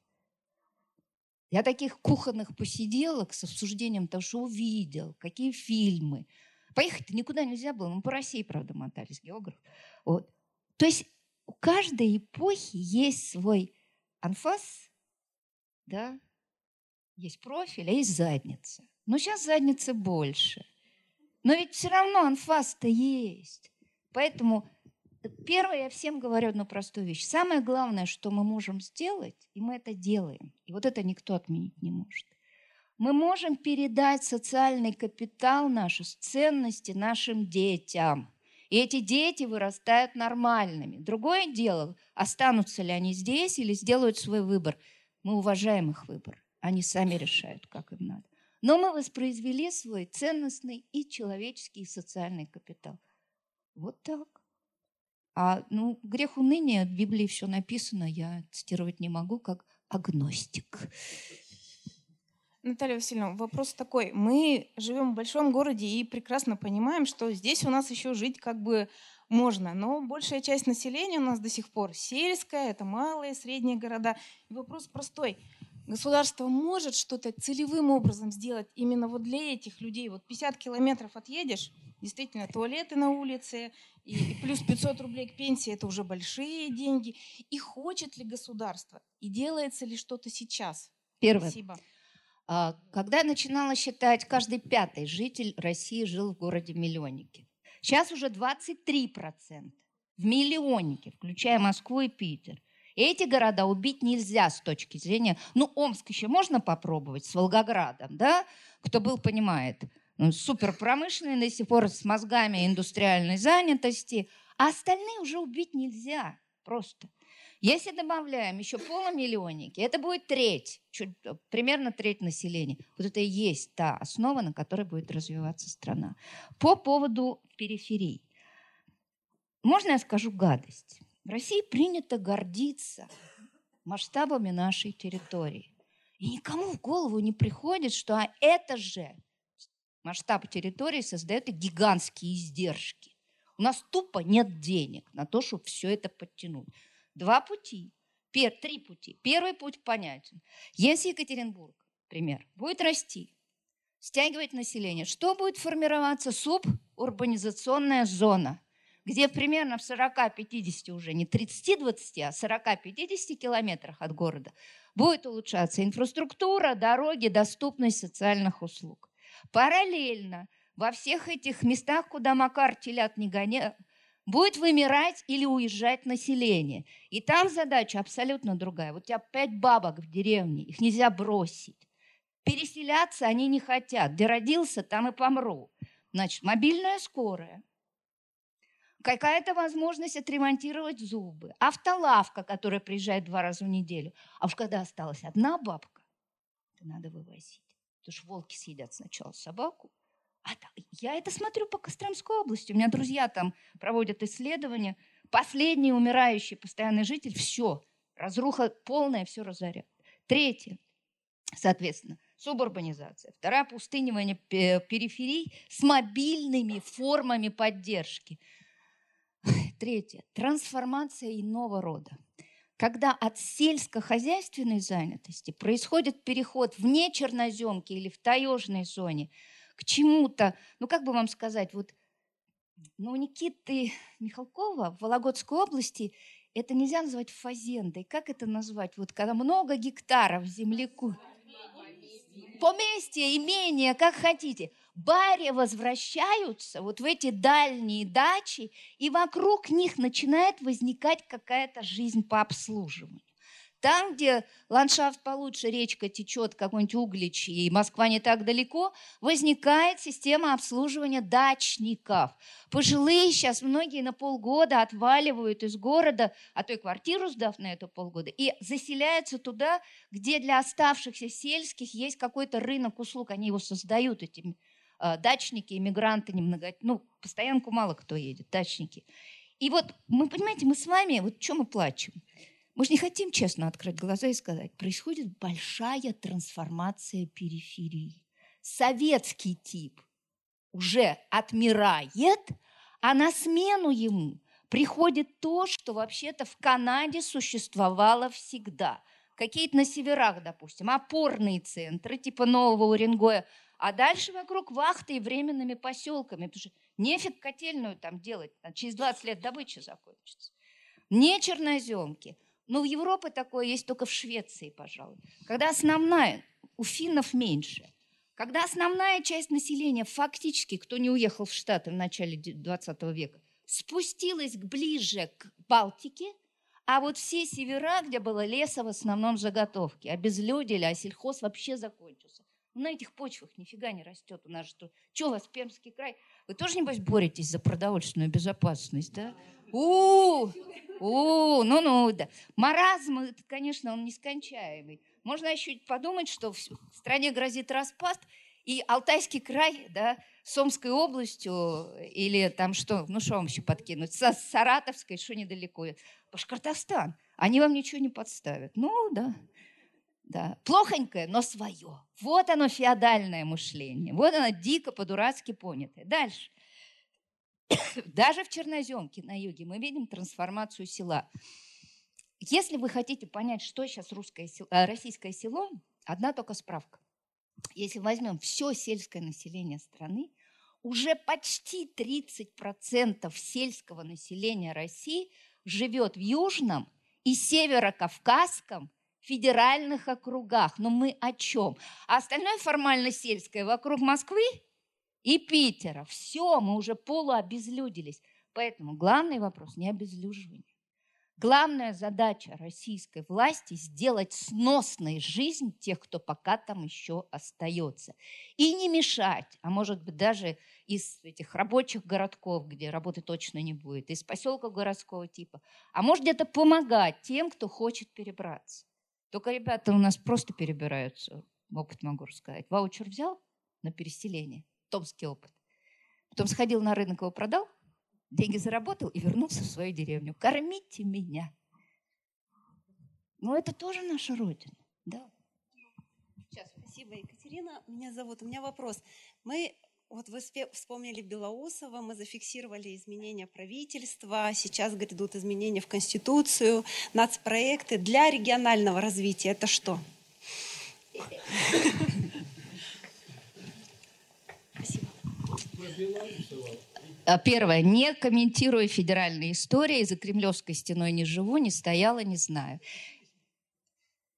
Я таких кухонных посиделок с обсуждением того, что увидел, какие фильмы. Поехать-то никуда нельзя было. Мы по России, правда, мотались, географ. Вот. То есть у каждой эпохи есть свой анфас, да, есть профиль, а есть задница. Но сейчас задницы больше. Но ведь все равно анфас-то есть. Поэтому Первое, я всем говорю одну простую вещь. Самое главное, что мы можем сделать, и мы это делаем, и вот это никто отменить не может. Мы можем передать социальный капитал, наши ценности нашим детям. И эти дети вырастают нормальными. Другое дело, останутся ли они здесь или сделают свой выбор. Мы уважаем их выбор. Они сами решают, как им надо. Но мы воспроизвели свой ценностный и человеческий и социальный капитал. Вот так. А ну, грех уныния, в Библии все написано, я цитировать не могу, как агностик. Наталья Васильевна, вопрос такой. Мы живем в большом городе и прекрасно понимаем, что здесь у нас еще жить как бы можно, но большая часть населения у нас до сих пор сельская, это малые, средние города. И вопрос простой. Государство может что-то целевым образом сделать именно вот для этих людей? Вот 50 километров отъедешь, действительно, туалеты на улице, и плюс 500 рублей к пенсии – это уже большие деньги. И хочет ли государство? И делается ли что-то сейчас? Первое. Спасибо. А, когда я начинала считать, каждый пятый житель России жил в городе-миллионнике. Сейчас уже 23% в миллионнике, включая Москву и Питер. эти города убить нельзя с точки зрения... Ну, Омск еще можно попробовать с Волгоградом, да? Кто был, понимает. Суперпромышленный до сих пор с мозгами индустриальной занятости. А остальные уже убить нельзя просто. Если добавляем еще полумиллионники, это будет треть, чуть, примерно треть населения. Вот это и есть та основа, на которой будет развиваться страна. По поводу периферий. Можно я скажу гадость? В России принято гордиться масштабами нашей территории. И никому в голову не приходит, что а это же масштаб территории создает гигантские издержки. У нас тупо нет денег на то, чтобы все это подтянуть. Два пути, пер, три пути. Первый путь понятен. Если Екатеринбург, пример, будет расти, стягивать население, что будет формироваться? Субурбанизационная зона, где примерно в 40-50 уже не 30-20, а 40-50 километрах от города будет улучшаться инфраструктура, дороги, доступность социальных услуг. Параллельно во всех этих местах, куда Макар телят не гоняет, будет вымирать или уезжать население. И там задача абсолютно другая. Вот у тебя пять бабок в деревне, их нельзя бросить. Переселяться они не хотят. Где родился, там и помру. Значит, мобильная скорая, какая-то возможность отремонтировать зубы, автолавка, которая приезжает два раза в неделю. А уж когда осталась одна бабка, то надо вывозить. Потому что волки съедят сначала собаку, а я это смотрю по Костромской области. У меня друзья там проводят исследования. Последний умирающий постоянный житель, все, разруха полная, все разорят. Третье, соответственно, субурбанизация. Вторая – пустынивание периферий с мобильными формами поддержки. Третье – трансформация иного рода. Когда от сельскохозяйственной занятости происходит переход вне черноземки или в таежной зоне – к чему-то. Ну, как бы вам сказать, вот ну, у Никиты Михалкова в Вологодской области это нельзя назвать фазендой. Как это назвать? Вот когда много гектаров земляку. Поместье, имение, как хотите. Баре возвращаются вот в эти дальние дачи, и вокруг них начинает возникать какая-то жизнь по обслуживанию. Там, где ландшафт получше, речка течет, какой-нибудь Углич, и Москва не так далеко, возникает система обслуживания дачников. Пожилые сейчас многие на полгода отваливают из города, а то и квартиру сдав на это полгода, и заселяются туда, где для оставшихся сельских есть какой-то рынок услуг. Они его создают, эти э, дачники, иммигранты, немного, ну, постоянку мало кто едет, дачники. И вот мы, понимаете, мы с вами, вот что мы плачем? Мы же не хотим честно открыть глаза и сказать, происходит большая трансформация периферии. Советский тип уже отмирает, а на смену ему приходит то, что вообще-то в Канаде существовало всегда. Какие-то на северах, допустим, опорные центры типа Нового Уренгоя, а дальше вокруг вахты и временными поселками, потому что нефиг котельную там делать, через 20 лет добыча закончится. Не черноземки – но в Европе такое есть только в Швеции, пожалуй. Когда основная, у финнов меньше, когда основная часть населения, фактически, кто не уехал в Штаты в начале 20 века, спустилась ближе к Балтике, а вот все севера, где было леса, в основном заготовки, обезлюдили, а сельхоз вообще закончился. На этих почвах нифига не растет. У нас что? Что у вас Пермский край? Вы тоже, небось, боретесь за продовольственную безопасность, да? У, у, ну-ну, да. Маразм, это, конечно, он нескончаемый. Можно еще подумать, что в стране грозит распад, и Алтайский край, да, с Омской областью, или там что, ну что вам еще подкинуть, с Саратовской, что недалеко, Башкортостан, они вам ничего не подставят. Ну, да. Да. Плохонькое, но свое. Вот оно феодальное мышление. Вот оно дико по-дурацки понятое. Дальше. Даже в Черноземке на юге мы видим трансформацию села. Если вы хотите понять, что сейчас русское село, э, российское село, одна только справка. Если возьмем все сельское население страны, уже почти 30% сельского населения России живет в Южном и Северо-Кавказском федеральных округах. Но мы о чем? А остальное формально сельское вокруг Москвы и Питера. Все, мы уже полуобезлюдились. Поэтому главный вопрос не обезлюживание. Главная задача российской власти – сделать сносной жизнь тех, кто пока там еще остается. И не мешать, а может быть даже из этих рабочих городков, где работы точно не будет, из поселков городского типа, а может где-то помогать тем, кто хочет перебраться. Только ребята у нас просто перебираются, опыт могу рассказать. Ваучер взял на переселение, томский опыт. Потом сходил на рынок, его продал, деньги заработал и вернулся в свою деревню. Кормите меня. Ну, это тоже наша Родина. Да. Сейчас, спасибо, Екатерина. Меня зовут. У меня вопрос. Мы вот вы вспомнили Белоусова, мы зафиксировали изменения правительства, сейчас грядут изменения в Конституцию, нацпроекты для регионального развития. Это что? А, первое. Не комментирую федеральные истории. За Кремлевской стеной не живу, не стояла, не знаю.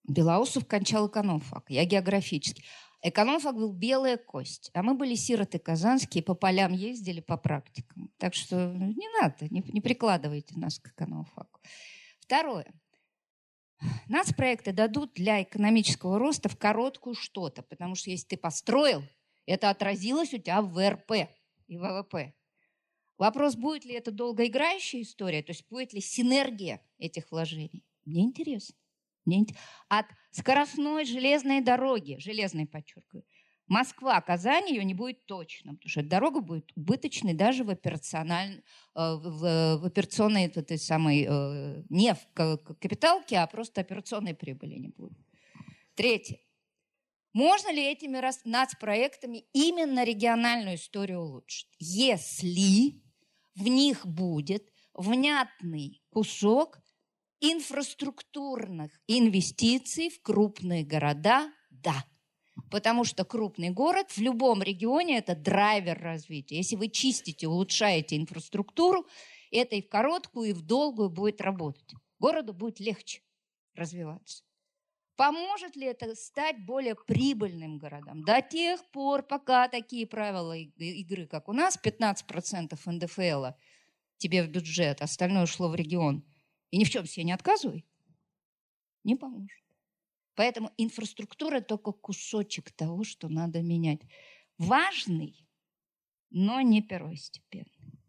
Белоусов кончал экономфак. Я географический. Экономфак был белая кость, а мы были сироты казанские, по полям ездили по практикам. Так что ну, не надо, не, не прикладывайте нас к экономфаку. Второе. Нас проекты дадут для экономического роста в короткую что-то, потому что если ты построил, это отразилось у тебя в ВРП и ВВП. Вопрос, будет ли это долгоиграющая история, то есть будет ли синергия этих вложений. Мне интересно. От скоростной железной дороги, железной подчеркиваю, Москва, Казань ее не будет точно, потому что дорога будет убыточной даже в, операциональ... Э, в, в операционной этой самой, э, не в капиталке, а просто операционной прибыли не будет. Третье. Можно ли этими нацпроектами именно региональную историю улучшить? Если в них будет внятный кусок инфраструктурных инвестиций в крупные города, да. Потому что крупный город в любом регионе – это драйвер развития. Если вы чистите, улучшаете инфраструктуру, это и в короткую, и в долгую будет работать. Городу будет легче развиваться. Поможет ли это стать более прибыльным городом? До тех пор, пока такие правила игры, как у нас, 15% НДФЛ тебе в бюджет, остальное ушло в регион, и ни в чем себе не отказывай, не поможет. Поэтому инфраструктура только кусочек того, что надо менять. Важный, но не первостепенный.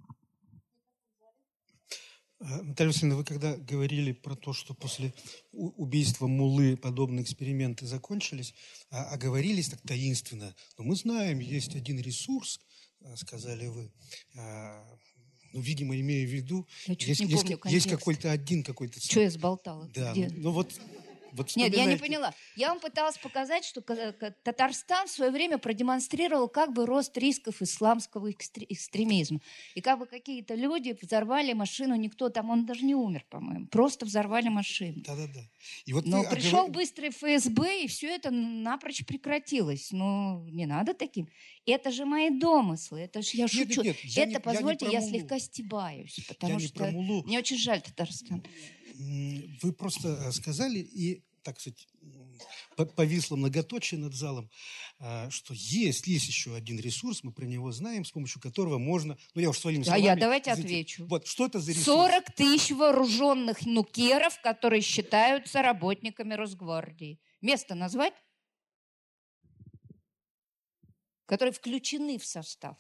А, Наталья Васильевна, вы когда говорили про то, что после убийства Мулы подобные эксперименты закончились, а, оговорились так таинственно, но мы знаем, есть один ресурс, а, сказали вы, ну, видимо, имею в виду, я есть, есть, есть какой-то один какой-то... Что я сболтала? Да, Где? ну вот вот Нет, я не поняла. Я вам пыталась показать, что Татарстан в свое время продемонстрировал как бы рост рисков исламского экстремизма. И как бы какие-то люди взорвали машину, никто там, он даже не умер, по-моему, просто взорвали машину. Да-да-да. вот Но пришел оговор... быстрый ФСБ, и все это напрочь прекратилось. Ну, не надо таким. Это же мои домыслы, это же я нет, шучу. Нет, нет, я это, не, позвольте, я, я слегка стебаюсь, потому я что мне очень жаль Татарстан вы просто э, сказали и, так сказать, повисло многоточие над залом, э, что есть, есть еще один ресурс, мы про него знаем, с помощью которого можно... Ну, я уж своими словами... А я давайте отвечу. Вот, что это за ресурс? 40 тысяч вооруженных нукеров, которые считаются работниками Росгвардии. Место назвать? Которые включены в состав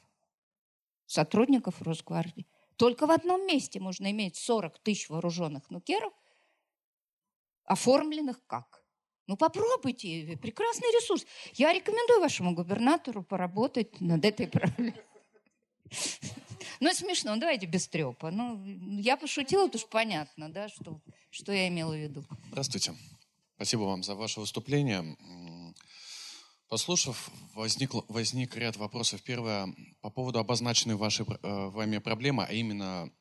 сотрудников Росгвардии. Только в одном месте можно иметь 40 тысяч вооруженных нукеров, оформленных как? Ну, попробуйте, прекрасный ресурс. Я рекомендую вашему губернатору поработать над этой проблемой. Ну, смешно, давайте без трепа. Ну, я пошутила, это уж понятно, да, что, что я имела в виду. Здравствуйте. Спасибо вам за ваше выступление. Послушав, возник, возник ряд вопросов. Первое, по поводу обозначенной вашей, э, вами проблемы, а именно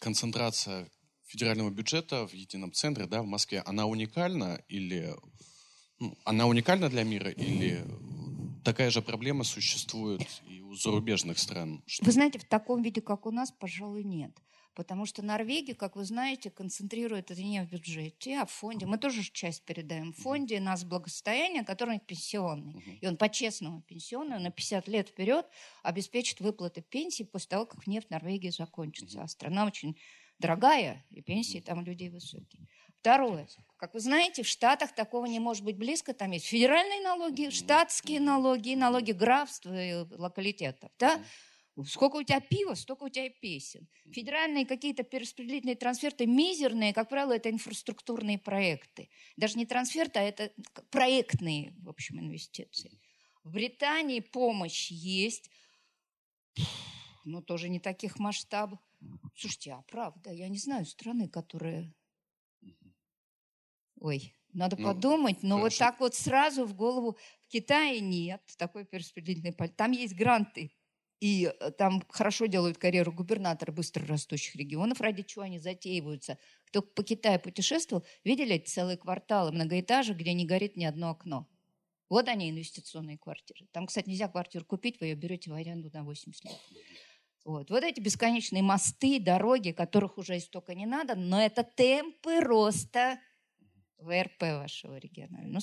концентрация федерального бюджета в едином центре, да, в Москве, она уникальна или ну, она уникальна для мира или такая же проблема существует и у зарубежных стран? Вы знаете, в таком виде, как у нас, пожалуй, нет. Потому что Норвегия, как вы знаете, концентрирует это не в бюджете, а в фонде. Мы тоже часть передаем в фонде нас благосостояние, который пенсионный. И он по-честному пенсионный, он на 50 лет вперед обеспечит выплаты пенсии после того, как нефть в Норвегии закончится. А страна очень дорогая, и пенсии там людей высокие. Второе. Как вы знаете, в Штатах такого не может быть близко. Там есть федеральные налоги, штатские налоги, налоги графства и локалитетов. Да? Сколько у тебя пива, столько у тебя и песен. Федеральные какие-то перераспределительные трансферты мизерные, как правило, это инфраструктурные проекты. Даже не трансферты, а это проектные, в общем, инвестиции. В Британии помощь есть, но тоже не таких масштабов. Слушайте, а правда, я не знаю страны, которые... Ой, надо ну, подумать, но хорошо. вот так вот сразу в голову в Китае нет такой перераспределительной политики. Там есть гранты и э, там хорошо делают карьеру губернаторы быстро растущих регионов, ради чего они затеиваются. Кто по Китаю путешествовал, видели эти целые кварталы многоэтажек, где не горит ни одно окно. Вот они, инвестиционные квартиры. Там, кстати, нельзя квартиру купить, вы ее берете в аренду на 80 лет. Вот. вот эти бесконечные мосты, дороги, которых уже столько не надо, но это темпы роста ВРП вашего регионального.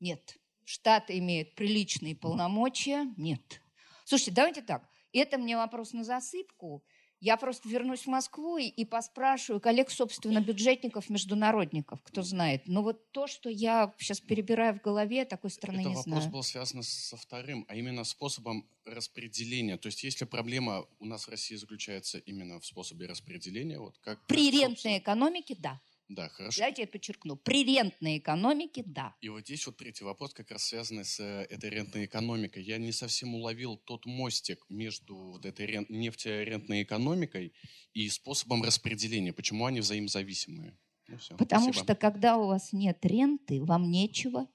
Нет. Штаты имеют приличные полномочия? Нет. Слушайте, давайте так. Это мне вопрос на засыпку. Я просто вернусь в Москву и, и поспрашиваю коллег, собственно, бюджетников, международников, кто знает. Но вот то, что я сейчас перебираю в голове, такой страны Это не знаю. вопрос был связан со вторым, а именно способом распределения. То есть если проблема у нас в России заключается именно в способе распределения, вот как... При рентной экономике, да. Да, хорошо. Давайте я подчеркну. При рентной экономике – да. И вот здесь вот третий вопрос, как раз связанный с э, этой рентной экономикой. Я не совсем уловил тот мостик между вот этой рент, нефтерентной экономикой и способом распределения. Почему они взаимозависимые? Ну, все, Потому спасибо. что когда у вас нет ренты, вам нечего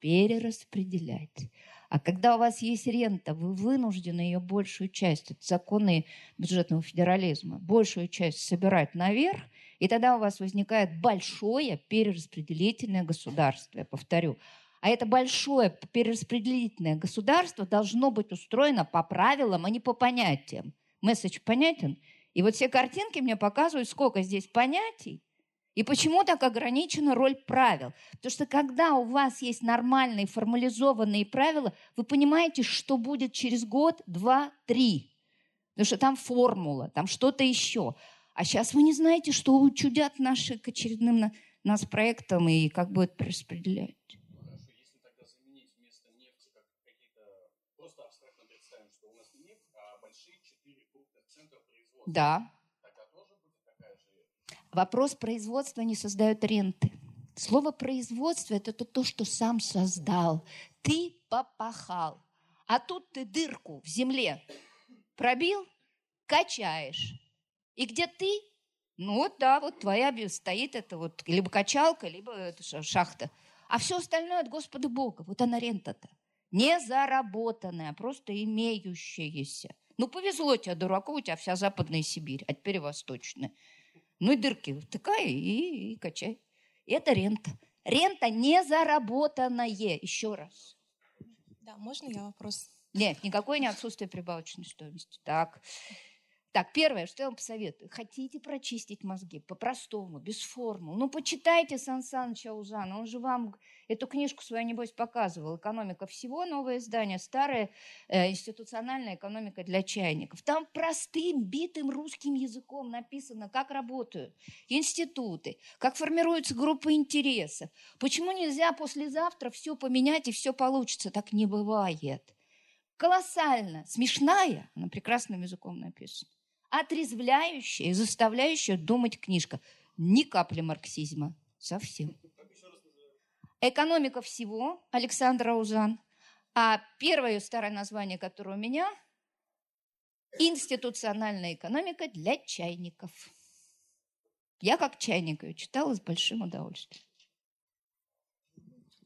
перераспределять. А когда у вас есть рента, вы вынуждены ее большую часть, это законы бюджетного федерализма, большую часть собирать наверх – и тогда у вас возникает большое перераспределительное государство, я повторю. А это большое перераспределительное государство должно быть устроено по правилам, а не по понятиям. Месседж понятен? И вот все картинки мне показывают, сколько здесь понятий, и почему так ограничена роль правил? Потому что когда у вас есть нормальные формализованные правила, вы понимаете, что будет через год, два, три. Потому что там формула, там что-то еще. А сейчас вы не знаете, что учудят наши к очередным на, нас проектам и как будет распределять. А. Да. Вопрос производства не создает ренты. Слово производство – это то, что сам создал. Ты попахал. А тут ты дырку в земле пробил, качаешь. И где ты? Ну вот да, вот твоя стоит это вот либо качалка, либо шахта. А все остальное от Господа Бога. Вот она рента-то. Не заработанная, просто имеющаяся. Ну, повезло тебе, дураку, у тебя вся Западная Сибирь, а теперь Восточная. Ну и дырки втыкай и, и качай. Это рента. Рента не заработанная. Еще раз. Да, можно я вопрос? Нет, никакое не отсутствие прибавочной стоимости. Так. Так, первое, что я вам посоветую. Хотите прочистить мозги по-простому, без формул. Ну, почитайте Сан Саныча Узана. Он же вам эту книжку свою, небось, показывал. «Экономика всего», новое издание, старая э, институциональная экономика для чайников. Там простым, битым русским языком написано, как работают институты, как формируются группы интересов. Почему нельзя послезавтра все поменять и все получится? Так не бывает колоссально смешная, она прекрасным языком написана отрезвляющая заставляющая думать книжка. Ни капли марксизма. Совсем. Экономика всего Александра Узан. А первое старое название, которое у меня, институциональная экономика для чайников. Я как чайник ее читала с большим удовольствием.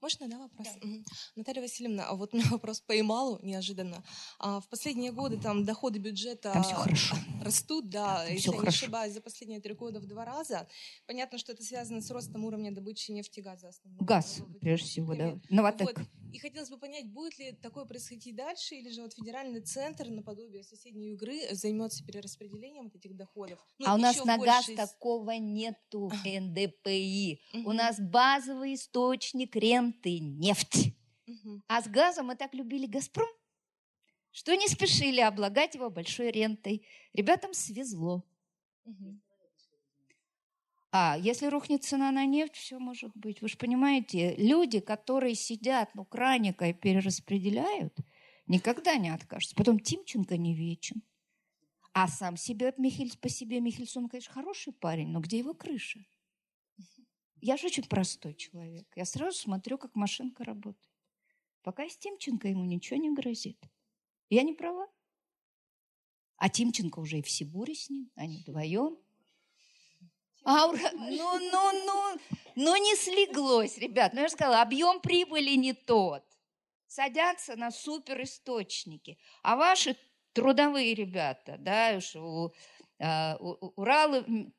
Можно, да, вопрос? Угу. Наталья Васильевна, а вот у меня вопрос по Ямалу неожиданно. А в последние годы там доходы бюджета там все хорошо. растут, да, там если я хорошо. не ошибаюсь, за последние три года в два раза. Понятно, что это связано с ростом уровня добычи нефти и газа. Основного. Газ, прежде всего, да. Новотек. Вот. И хотелось бы понять, будет ли такое происходить дальше, или же вот федеральный центр наподобие соседней игры займется перераспределением вот этих доходов. Ну, а у нас на газ из... такого нету, НДПИ. У нас базовый источник ренты – нефть. А с газом мы так любили «Газпром», что не спешили облагать его большой рентой. Ребятам свезло. А если рухнет цена на нефть, все может быть. Вы же понимаете, люди, которые сидят, ну, краникой перераспределяют, никогда не откажутся. Потом Тимченко не вечен. А сам себе, Михель, по себе Михельсон, конечно, хороший парень, но где его крыша? Я же очень простой человек. Я сразу смотрю, как машинка работает. Пока с Тимченко ему ничего не грозит. Я не права. А Тимченко уже и в Сибуре с ним, они вдвоем. Аура, ну, ну, ну, ну не слеглось, ребят. Ну, я же сказала, объем прибыли не тот. Садятся на суперисточники. А ваши трудовые ребята, да, уж у, а, у, Уралы,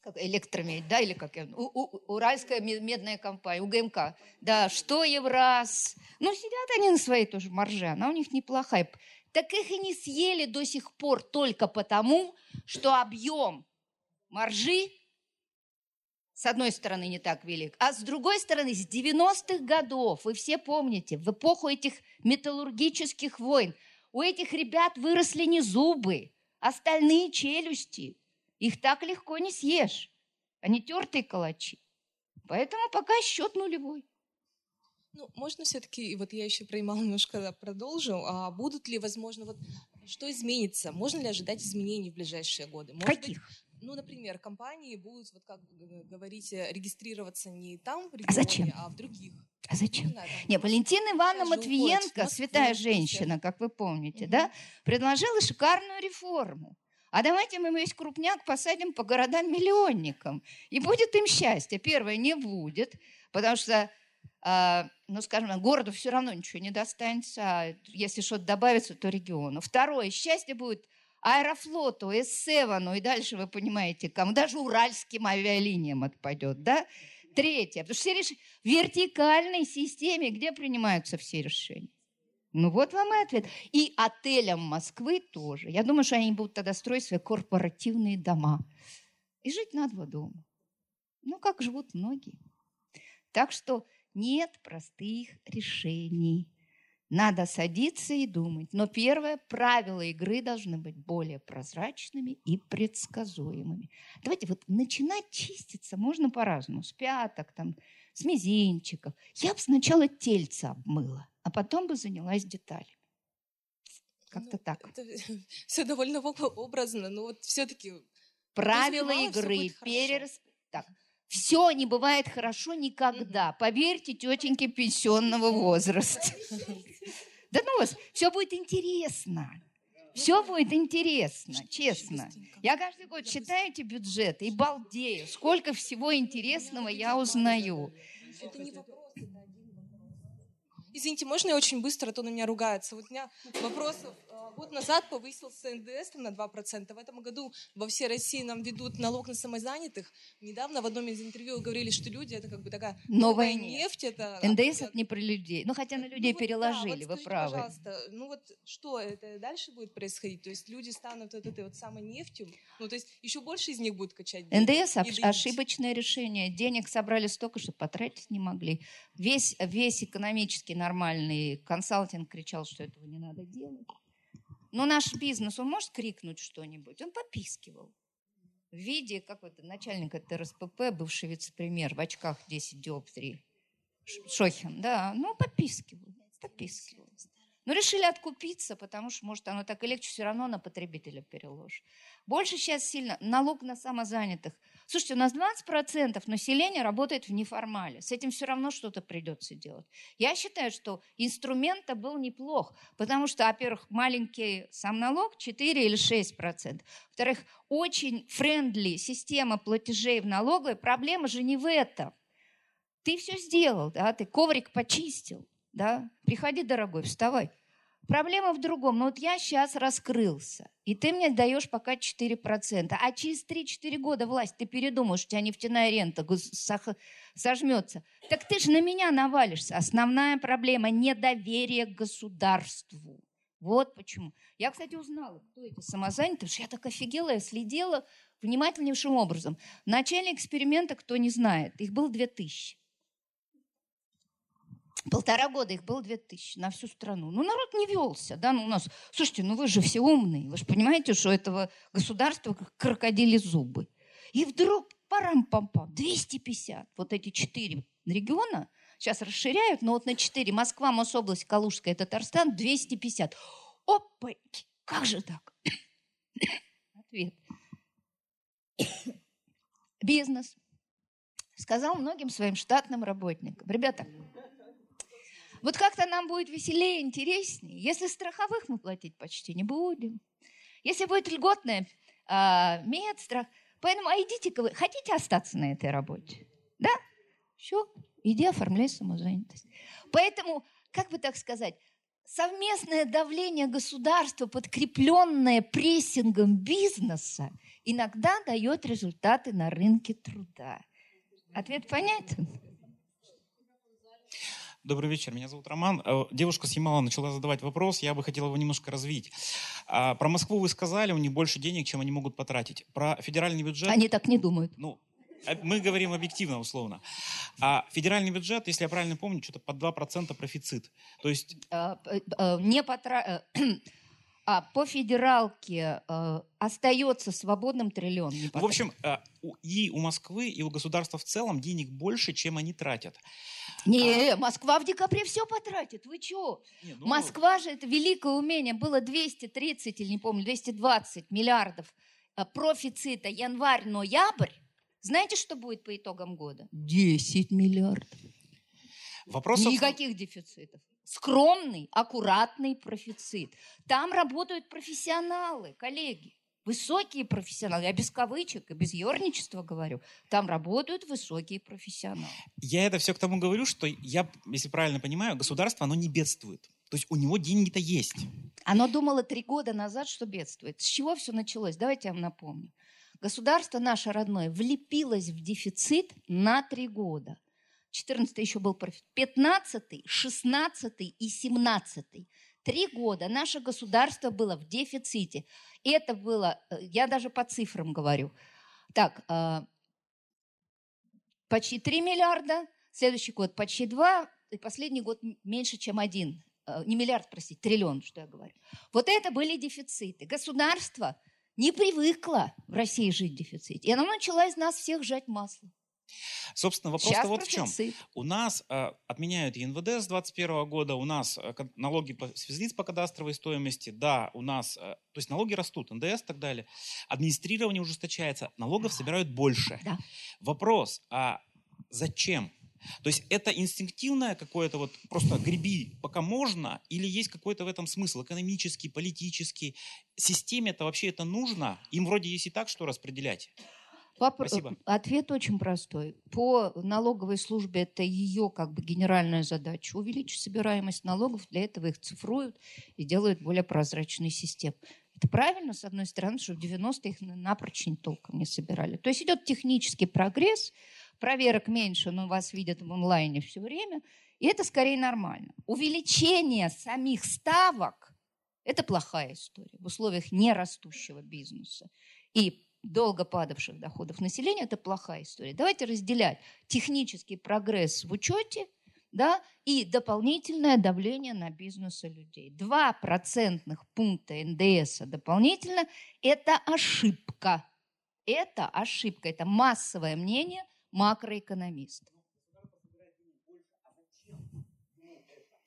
как, электромедь, да, или как у, у, Уральская медная компания, УГМК, да, что Евраз. Ну, сидят они на своей тоже марже, она у них неплохая. Так их и не съели до сих пор только потому, что объем маржи с одной стороны, не так велик, а с другой стороны, с 90-х годов, вы все помните, в эпоху этих металлургических войн, у этих ребят выросли не зубы, а стальные челюсти. Их так легко не съешь. Они тертые калачи. Поэтому пока счет нулевой. Ну, можно все-таки, вот я еще про Ямал немножко продолжу, а будут ли, возможно, вот что изменится? Можно ли ожидать изменений в ближайшие годы? Может Каких? Быть, ну, например, компании будут, вот как говорите, регистрироваться не там в регионе, а, зачем? а в других. А зачем? Не, знаю, не Валентина Ивановна Матвиенко, святая женщина, как вы помните, угу. да, предложила шикарную реформу. А давайте мы весь крупняк посадим по городам-миллионникам. И будет им счастье. Первое, не будет, потому что, э, ну, скажем, городу все равно ничего не достанется. А если что-то добавится, то региону. Второе, счастье будет Аэрофлоту, Эссевану и дальше вы понимаете, кому даже уральским авиалиниям отпадет, да? Третье, потому что все реш... в вертикальной системе, где принимаются все решения. Ну вот вам и ответ. И отелям Москвы тоже. Я думаю, что они будут тогда строить свои корпоративные дома. И жить на два дома. Ну, как живут многие. Так что нет простых решений. Надо садиться и думать. Но первое, правила игры должны быть более прозрачными и предсказуемыми. Давайте вот начинать чиститься можно по-разному. С пяток, там, с мизинчиков. Я бы сначала тельца обмыла, а потом бы занялась деталями. Как-то ну, так. Все довольно образно, но вот все-таки... Правила игры, перерас... Так, все не бывает хорошо никогда. Поверьте, тетеньки пенсионного возраста. Да ну вас, все будет интересно. Все будет интересно, честно. Я каждый год читаю эти бюджеты и балдею, сколько всего интересного я узнаю. Это не вопрос, Извините, можно я очень быстро, а то на меня ругается. Вот у меня вопросов. А, год назад повысился НДС на 2%. В этом году во всей России нам ведут налог на самозанятых. Недавно в одном из интервью говорили, что люди это как бы такая новая, новая нефть. Это, НДС это не про людей. Ну, хотя на людей ну, переложили, да, вот вы правы. пожалуйста, ну вот что это дальше будет происходить? То есть люди станут вот этой вот самой нефтью? Ну, то есть еще больше из них будет качать деньги? НДС – ошибочное решение. Денег собрали столько, что потратить не могли. Весь, весь экономический нормальный консалтинг кричал, что этого не надо делать. Но наш бизнес, он может крикнуть что-нибудь? Он попискивал. В виде какой-то начальника ТРСПП, бывший вице-премьер, в очках 10 диоптрий. Шохин, да, ну попискивал, попискивал. Но решили откупиться, потому что, может, оно так и легче, все равно на потребителя переложишь. Больше сейчас сильно налог на самозанятых. Слушайте, у нас 20% населения работает в неформале. С этим все равно что-то придется делать. Я считаю, что инструмент был неплох, потому что, во-первых, маленький сам налог 4 или 6%. Во-вторых, очень френдли система платежей в налоговой. Проблема же не в этом. Ты все сделал, да, ты коврик почистил, да, приходи, дорогой, вставай. Проблема в другом. Ну вот я сейчас раскрылся, и ты мне даешь пока 4%. А через 3-4 года власть, ты передумаешь, у тебя нефтяная рента сожмется. Так ты же на меня навалишься. Основная проблема – недоверие к государству. Вот почему. Я, кстати, узнала, кто эти самозанятые, потому что я так офигела, я следила внимательнейшим образом. В начале эксперимента, кто не знает, их было 2000. Полтора года их было две тысячи на всю страну. Ну, народ не велся, да, ну, у нас, слушайте, ну вы же все умные, вы же понимаете, что этого государства как крокодили зубы. И вдруг парам-пам-пам, 250, вот эти четыре региона сейчас расширяют, но вот на четыре, Москва, Мособласть, Калужская, Татарстан, 250. Опа, как же так? Ответ. Бизнес сказал многим своим штатным работникам, ребята, вот как-то нам будет веселее, интереснее, если страховых мы платить почти не будем. Если будет льготная а, медстрах. Поэтому, а идите-ка вы, хотите остаться на этой работе? Да? Все, иди оформляй самозанятость. Поэтому, как бы так сказать, совместное давление государства, подкрепленное прессингом бизнеса, иногда дает результаты на рынке труда. Ответ понятен? Добрый вечер, меня зовут Роман. Э, девушка с Ямала начала задавать вопрос, я бы хотел его немножко развить. А, про Москву вы сказали, у них больше денег, чем они могут потратить. Про федеральный бюджет... Они так не думают. Ну, э, мы говорим объективно, условно. А федеральный бюджет, если я правильно помню, что-то под 2% профицит. То есть... А, не потра... А по федералке э, остается свободным триллион. В общем, э, и у Москвы, и у государства в целом денег больше, чем они тратят. Не, а... Москва в декабре все потратит. Вы что? ну... Москва же это великое умение. Было 230 или не помню, 220 миллиардов э, профицита январь-ноябрь. Знаете, что будет по итогам года? 10 миллиардов. Вопросов... Никаких дефицитов скромный, аккуратный профицит. Там работают профессионалы, коллеги. Высокие профессионалы, я без кавычек и без ерничества говорю, там работают высокие профессионалы. Я это все к тому говорю, что я, если правильно понимаю, государство, оно не бедствует. То есть у него деньги-то есть. Оно думало три года назад, что бедствует. С чего все началось? Давайте я вам напомню. Государство наше родное влепилось в дефицит на три года. 14 еще был профит. 15 16 и 17 Три года наше государство было в дефиците. И это было, э, я даже по цифрам говорю. Так, э, почти 3 миллиарда, следующий год почти 2, и последний год меньше, чем 1. Э, не миллиард, простите, триллион, что я говорю. Вот это были дефициты. Государство не привыкло в России жить в дефиците. И оно начало из нас всех жать масло. Собственно, вопрос-то вот в чем. У нас э, отменяют ЕНВД с 2021 года, у нас э, налоги по, с по кадастровой стоимости, да, у нас, э, то есть налоги растут, НДС и так далее. Администрирование ужесточается, налогов собирают больше. Да. Вопрос, а зачем? То есть это инстинктивное какое-то вот просто греби, пока можно, или есть какой-то в этом смысл экономический, политический? Системе это вообще это нужно? Им вроде есть и так, что распределять. Вопрос, Спасибо. Ответ очень простой. По налоговой службе это ее как бы генеральная задача. Увеличить собираемость налогов, для этого их цифруют и делают более прозрачной системой. Это правильно, с одной стороны, что в 90-е их напрочь не толком не собирали. То есть идет технический прогресс, проверок меньше, но вас видят в онлайне все время, и это скорее нормально. Увеличение самих ставок – это плохая история в условиях нерастущего бизнеса. И долго падавших доходов населения, это плохая история. Давайте разделять технический прогресс в учете да, и дополнительное давление на бизнес и людей. Два процентных пункта НДС дополнительно – это ошибка. Это ошибка, это массовое мнение макроэкономистов.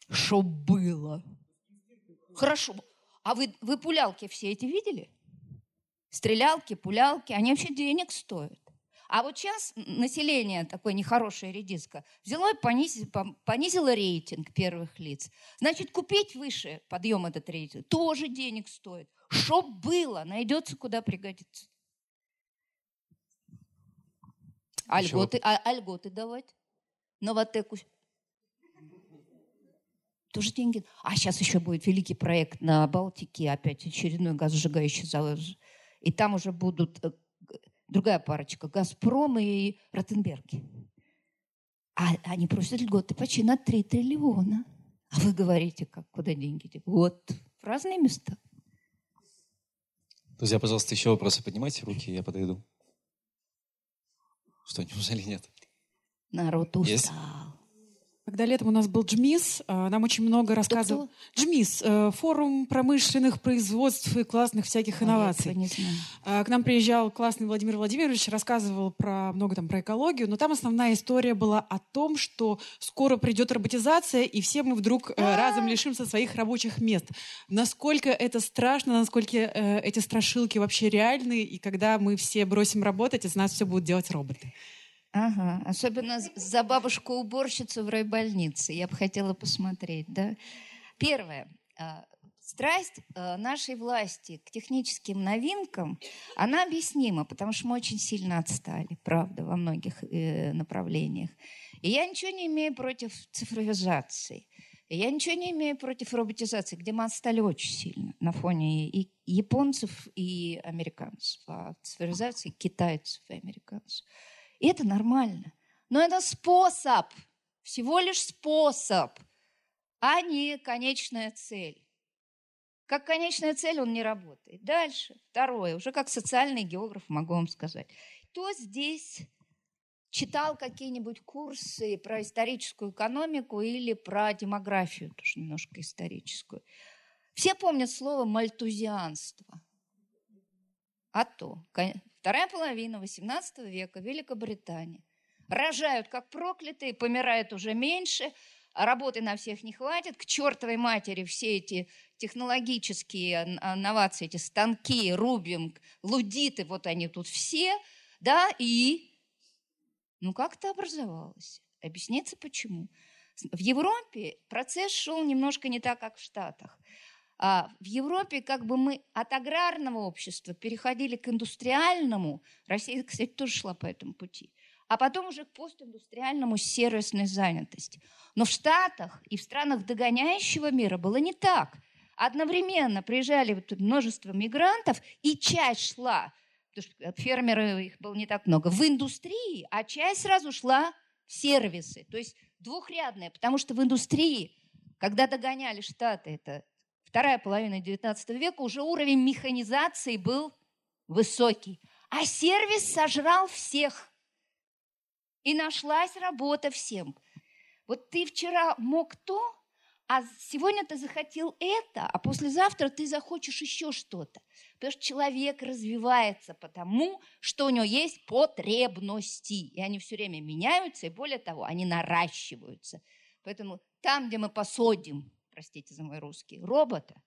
Что было? Хорошо. А вы, вы пулялки все эти видели? Стрелялки, пулялки, они вообще денег стоят. А вот сейчас население, такое нехорошее редиска, взяло и понизило, понизило рейтинг первых лиц. Значит, купить выше подъем этот рейтинг тоже денег стоит. Что было, найдется, куда пригодится. А льготы, а, а льготы давать? Новотеку тоже деньги. А сейчас еще будет великий проект на Балтике, опять очередной газосжигающий завод. И там уже будут э, другая парочка, «Газпром» и «Ротенберги». А они просят льготы почти на 3 триллиона. А вы говорите, как, куда деньги? Вот, в разные места. Друзья, пожалуйста, еще вопросы поднимайте руки, я подойду. Что, неужели нет? Народ устал. Есть? Когда летом у нас был Джмис, а, нам очень много рассказывал... Джмис, э, форум промышленных производств и классных всяких инноваций. А, к нам приезжал классный Владимир Владимирович, рассказывал про много там про экологию, но там основная история была о том, что скоро придет роботизация, и все мы вдруг э, разом лишимся своих рабочих мест. Насколько это страшно, насколько э, эти страшилки вообще реальны, и когда мы все бросим работать, из нас все будут делать роботы. Ага, особенно за бабушку-уборщицу в райбольнице. Я бы хотела посмотреть, да. Первое. А, страсть а, нашей власти к техническим новинкам, она объяснима, потому что мы очень сильно отстали, правда, во многих э, направлениях. И я ничего не имею против цифровизации. И я ничего не имею против роботизации, где мы отстали очень сильно на фоне и японцев, и американцев, а цифровизации китайцев и американцев. И это нормально. Но это способ, всего лишь способ, а не конечная цель. Как конечная цель он не работает. Дальше, второе, уже как социальный географ могу вам сказать. Кто здесь читал какие-нибудь курсы про историческую экономику или про демографию, тоже немножко историческую? Все помнят слово «мальтузианство». А то, Вторая половина XVIII века, Великобритания. Рожают как проклятые, помирают уже меньше, а работы на всех не хватит. К чертовой матери все эти технологические новации, эти станки, рубинг, лудиты, вот они тут все, да, и ну как это образовалось? Объяснится почему. В Европе процесс шел немножко не так, как в Штатах. А в Европе как бы мы от аграрного общества переходили к индустриальному. Россия, кстати, тоже шла по этому пути. А потом уже к постиндустриальному сервисной занятости. Но в Штатах и в странах догоняющего мира было не так. Одновременно приезжали множество мигрантов, и часть шла, потому что фермеры их было не так много, в индустрии, а часть сразу шла в сервисы. То есть двухрядная, потому что в индустрии, когда догоняли Штаты, это вторая половина XIX века, уже уровень механизации был высокий. А сервис сожрал всех. И нашлась работа всем. Вот ты вчера мог то, а сегодня ты захотел это, а послезавтра ты захочешь еще что-то. Потому что человек развивается потому, что у него есть потребности. И они все время меняются, и более того, они наращиваются. Поэтому там, где мы посадим простите за мой русский, робота,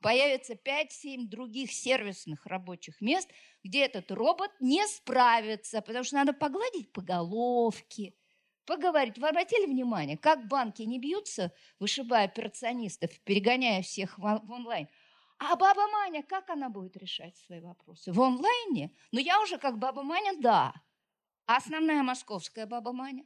появится 5-7 других сервисных рабочих мест, где этот робот не справится, потому что надо погладить по головке, поговорить. Вы обратили внимание, как банки не бьются, вышибая операционистов, перегоняя всех в онлайн? А баба Маня, как она будет решать свои вопросы? В онлайне? Ну, я уже как баба Маня, да. А основная московская баба Маня?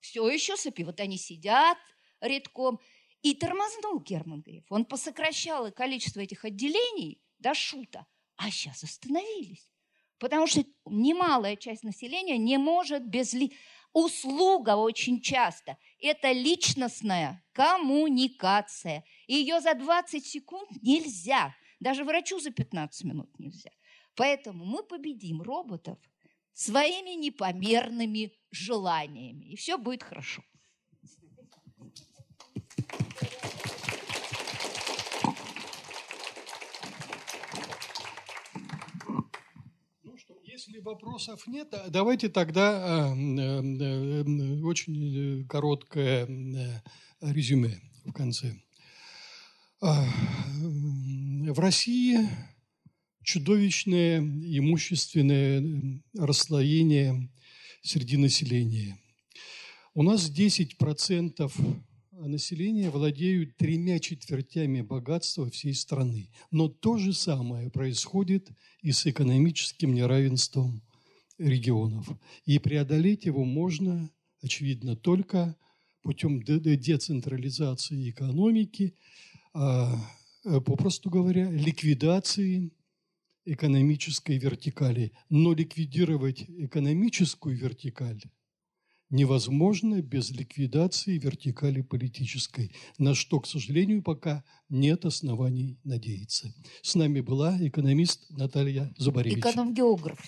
Все еще сопи. Вот они сидят редком и тормознул Герман Греф. Он посокращал количество этих отделений до шута, а сейчас остановились. Потому что немалая часть населения не может без... Ли... Услуга очень часто – это личностная коммуникация. Ее за 20 секунд нельзя. Даже врачу за 15 минут нельзя. Поэтому мы победим роботов своими непомерными желаниями. И все будет хорошо. Если вопросов нет, давайте тогда э, э, э, очень короткое резюме в конце. В России чудовищное имущественное расслоение среди населения. У нас 10% населения владеют тремя четвертями богатства всей страны. Но то же самое происходит и с экономическим неравенством регионов. И преодолеть его можно очевидно, только путем децентрализации экономики, а, э, попросту говоря, ликвидации экономической вертикали. Но ликвидировать экономическую вертикаль невозможно без ликвидации вертикали политической, на что, к сожалению, пока нет оснований надеяться. С нами была экономист Наталья Зубаревич. Эконом-географ.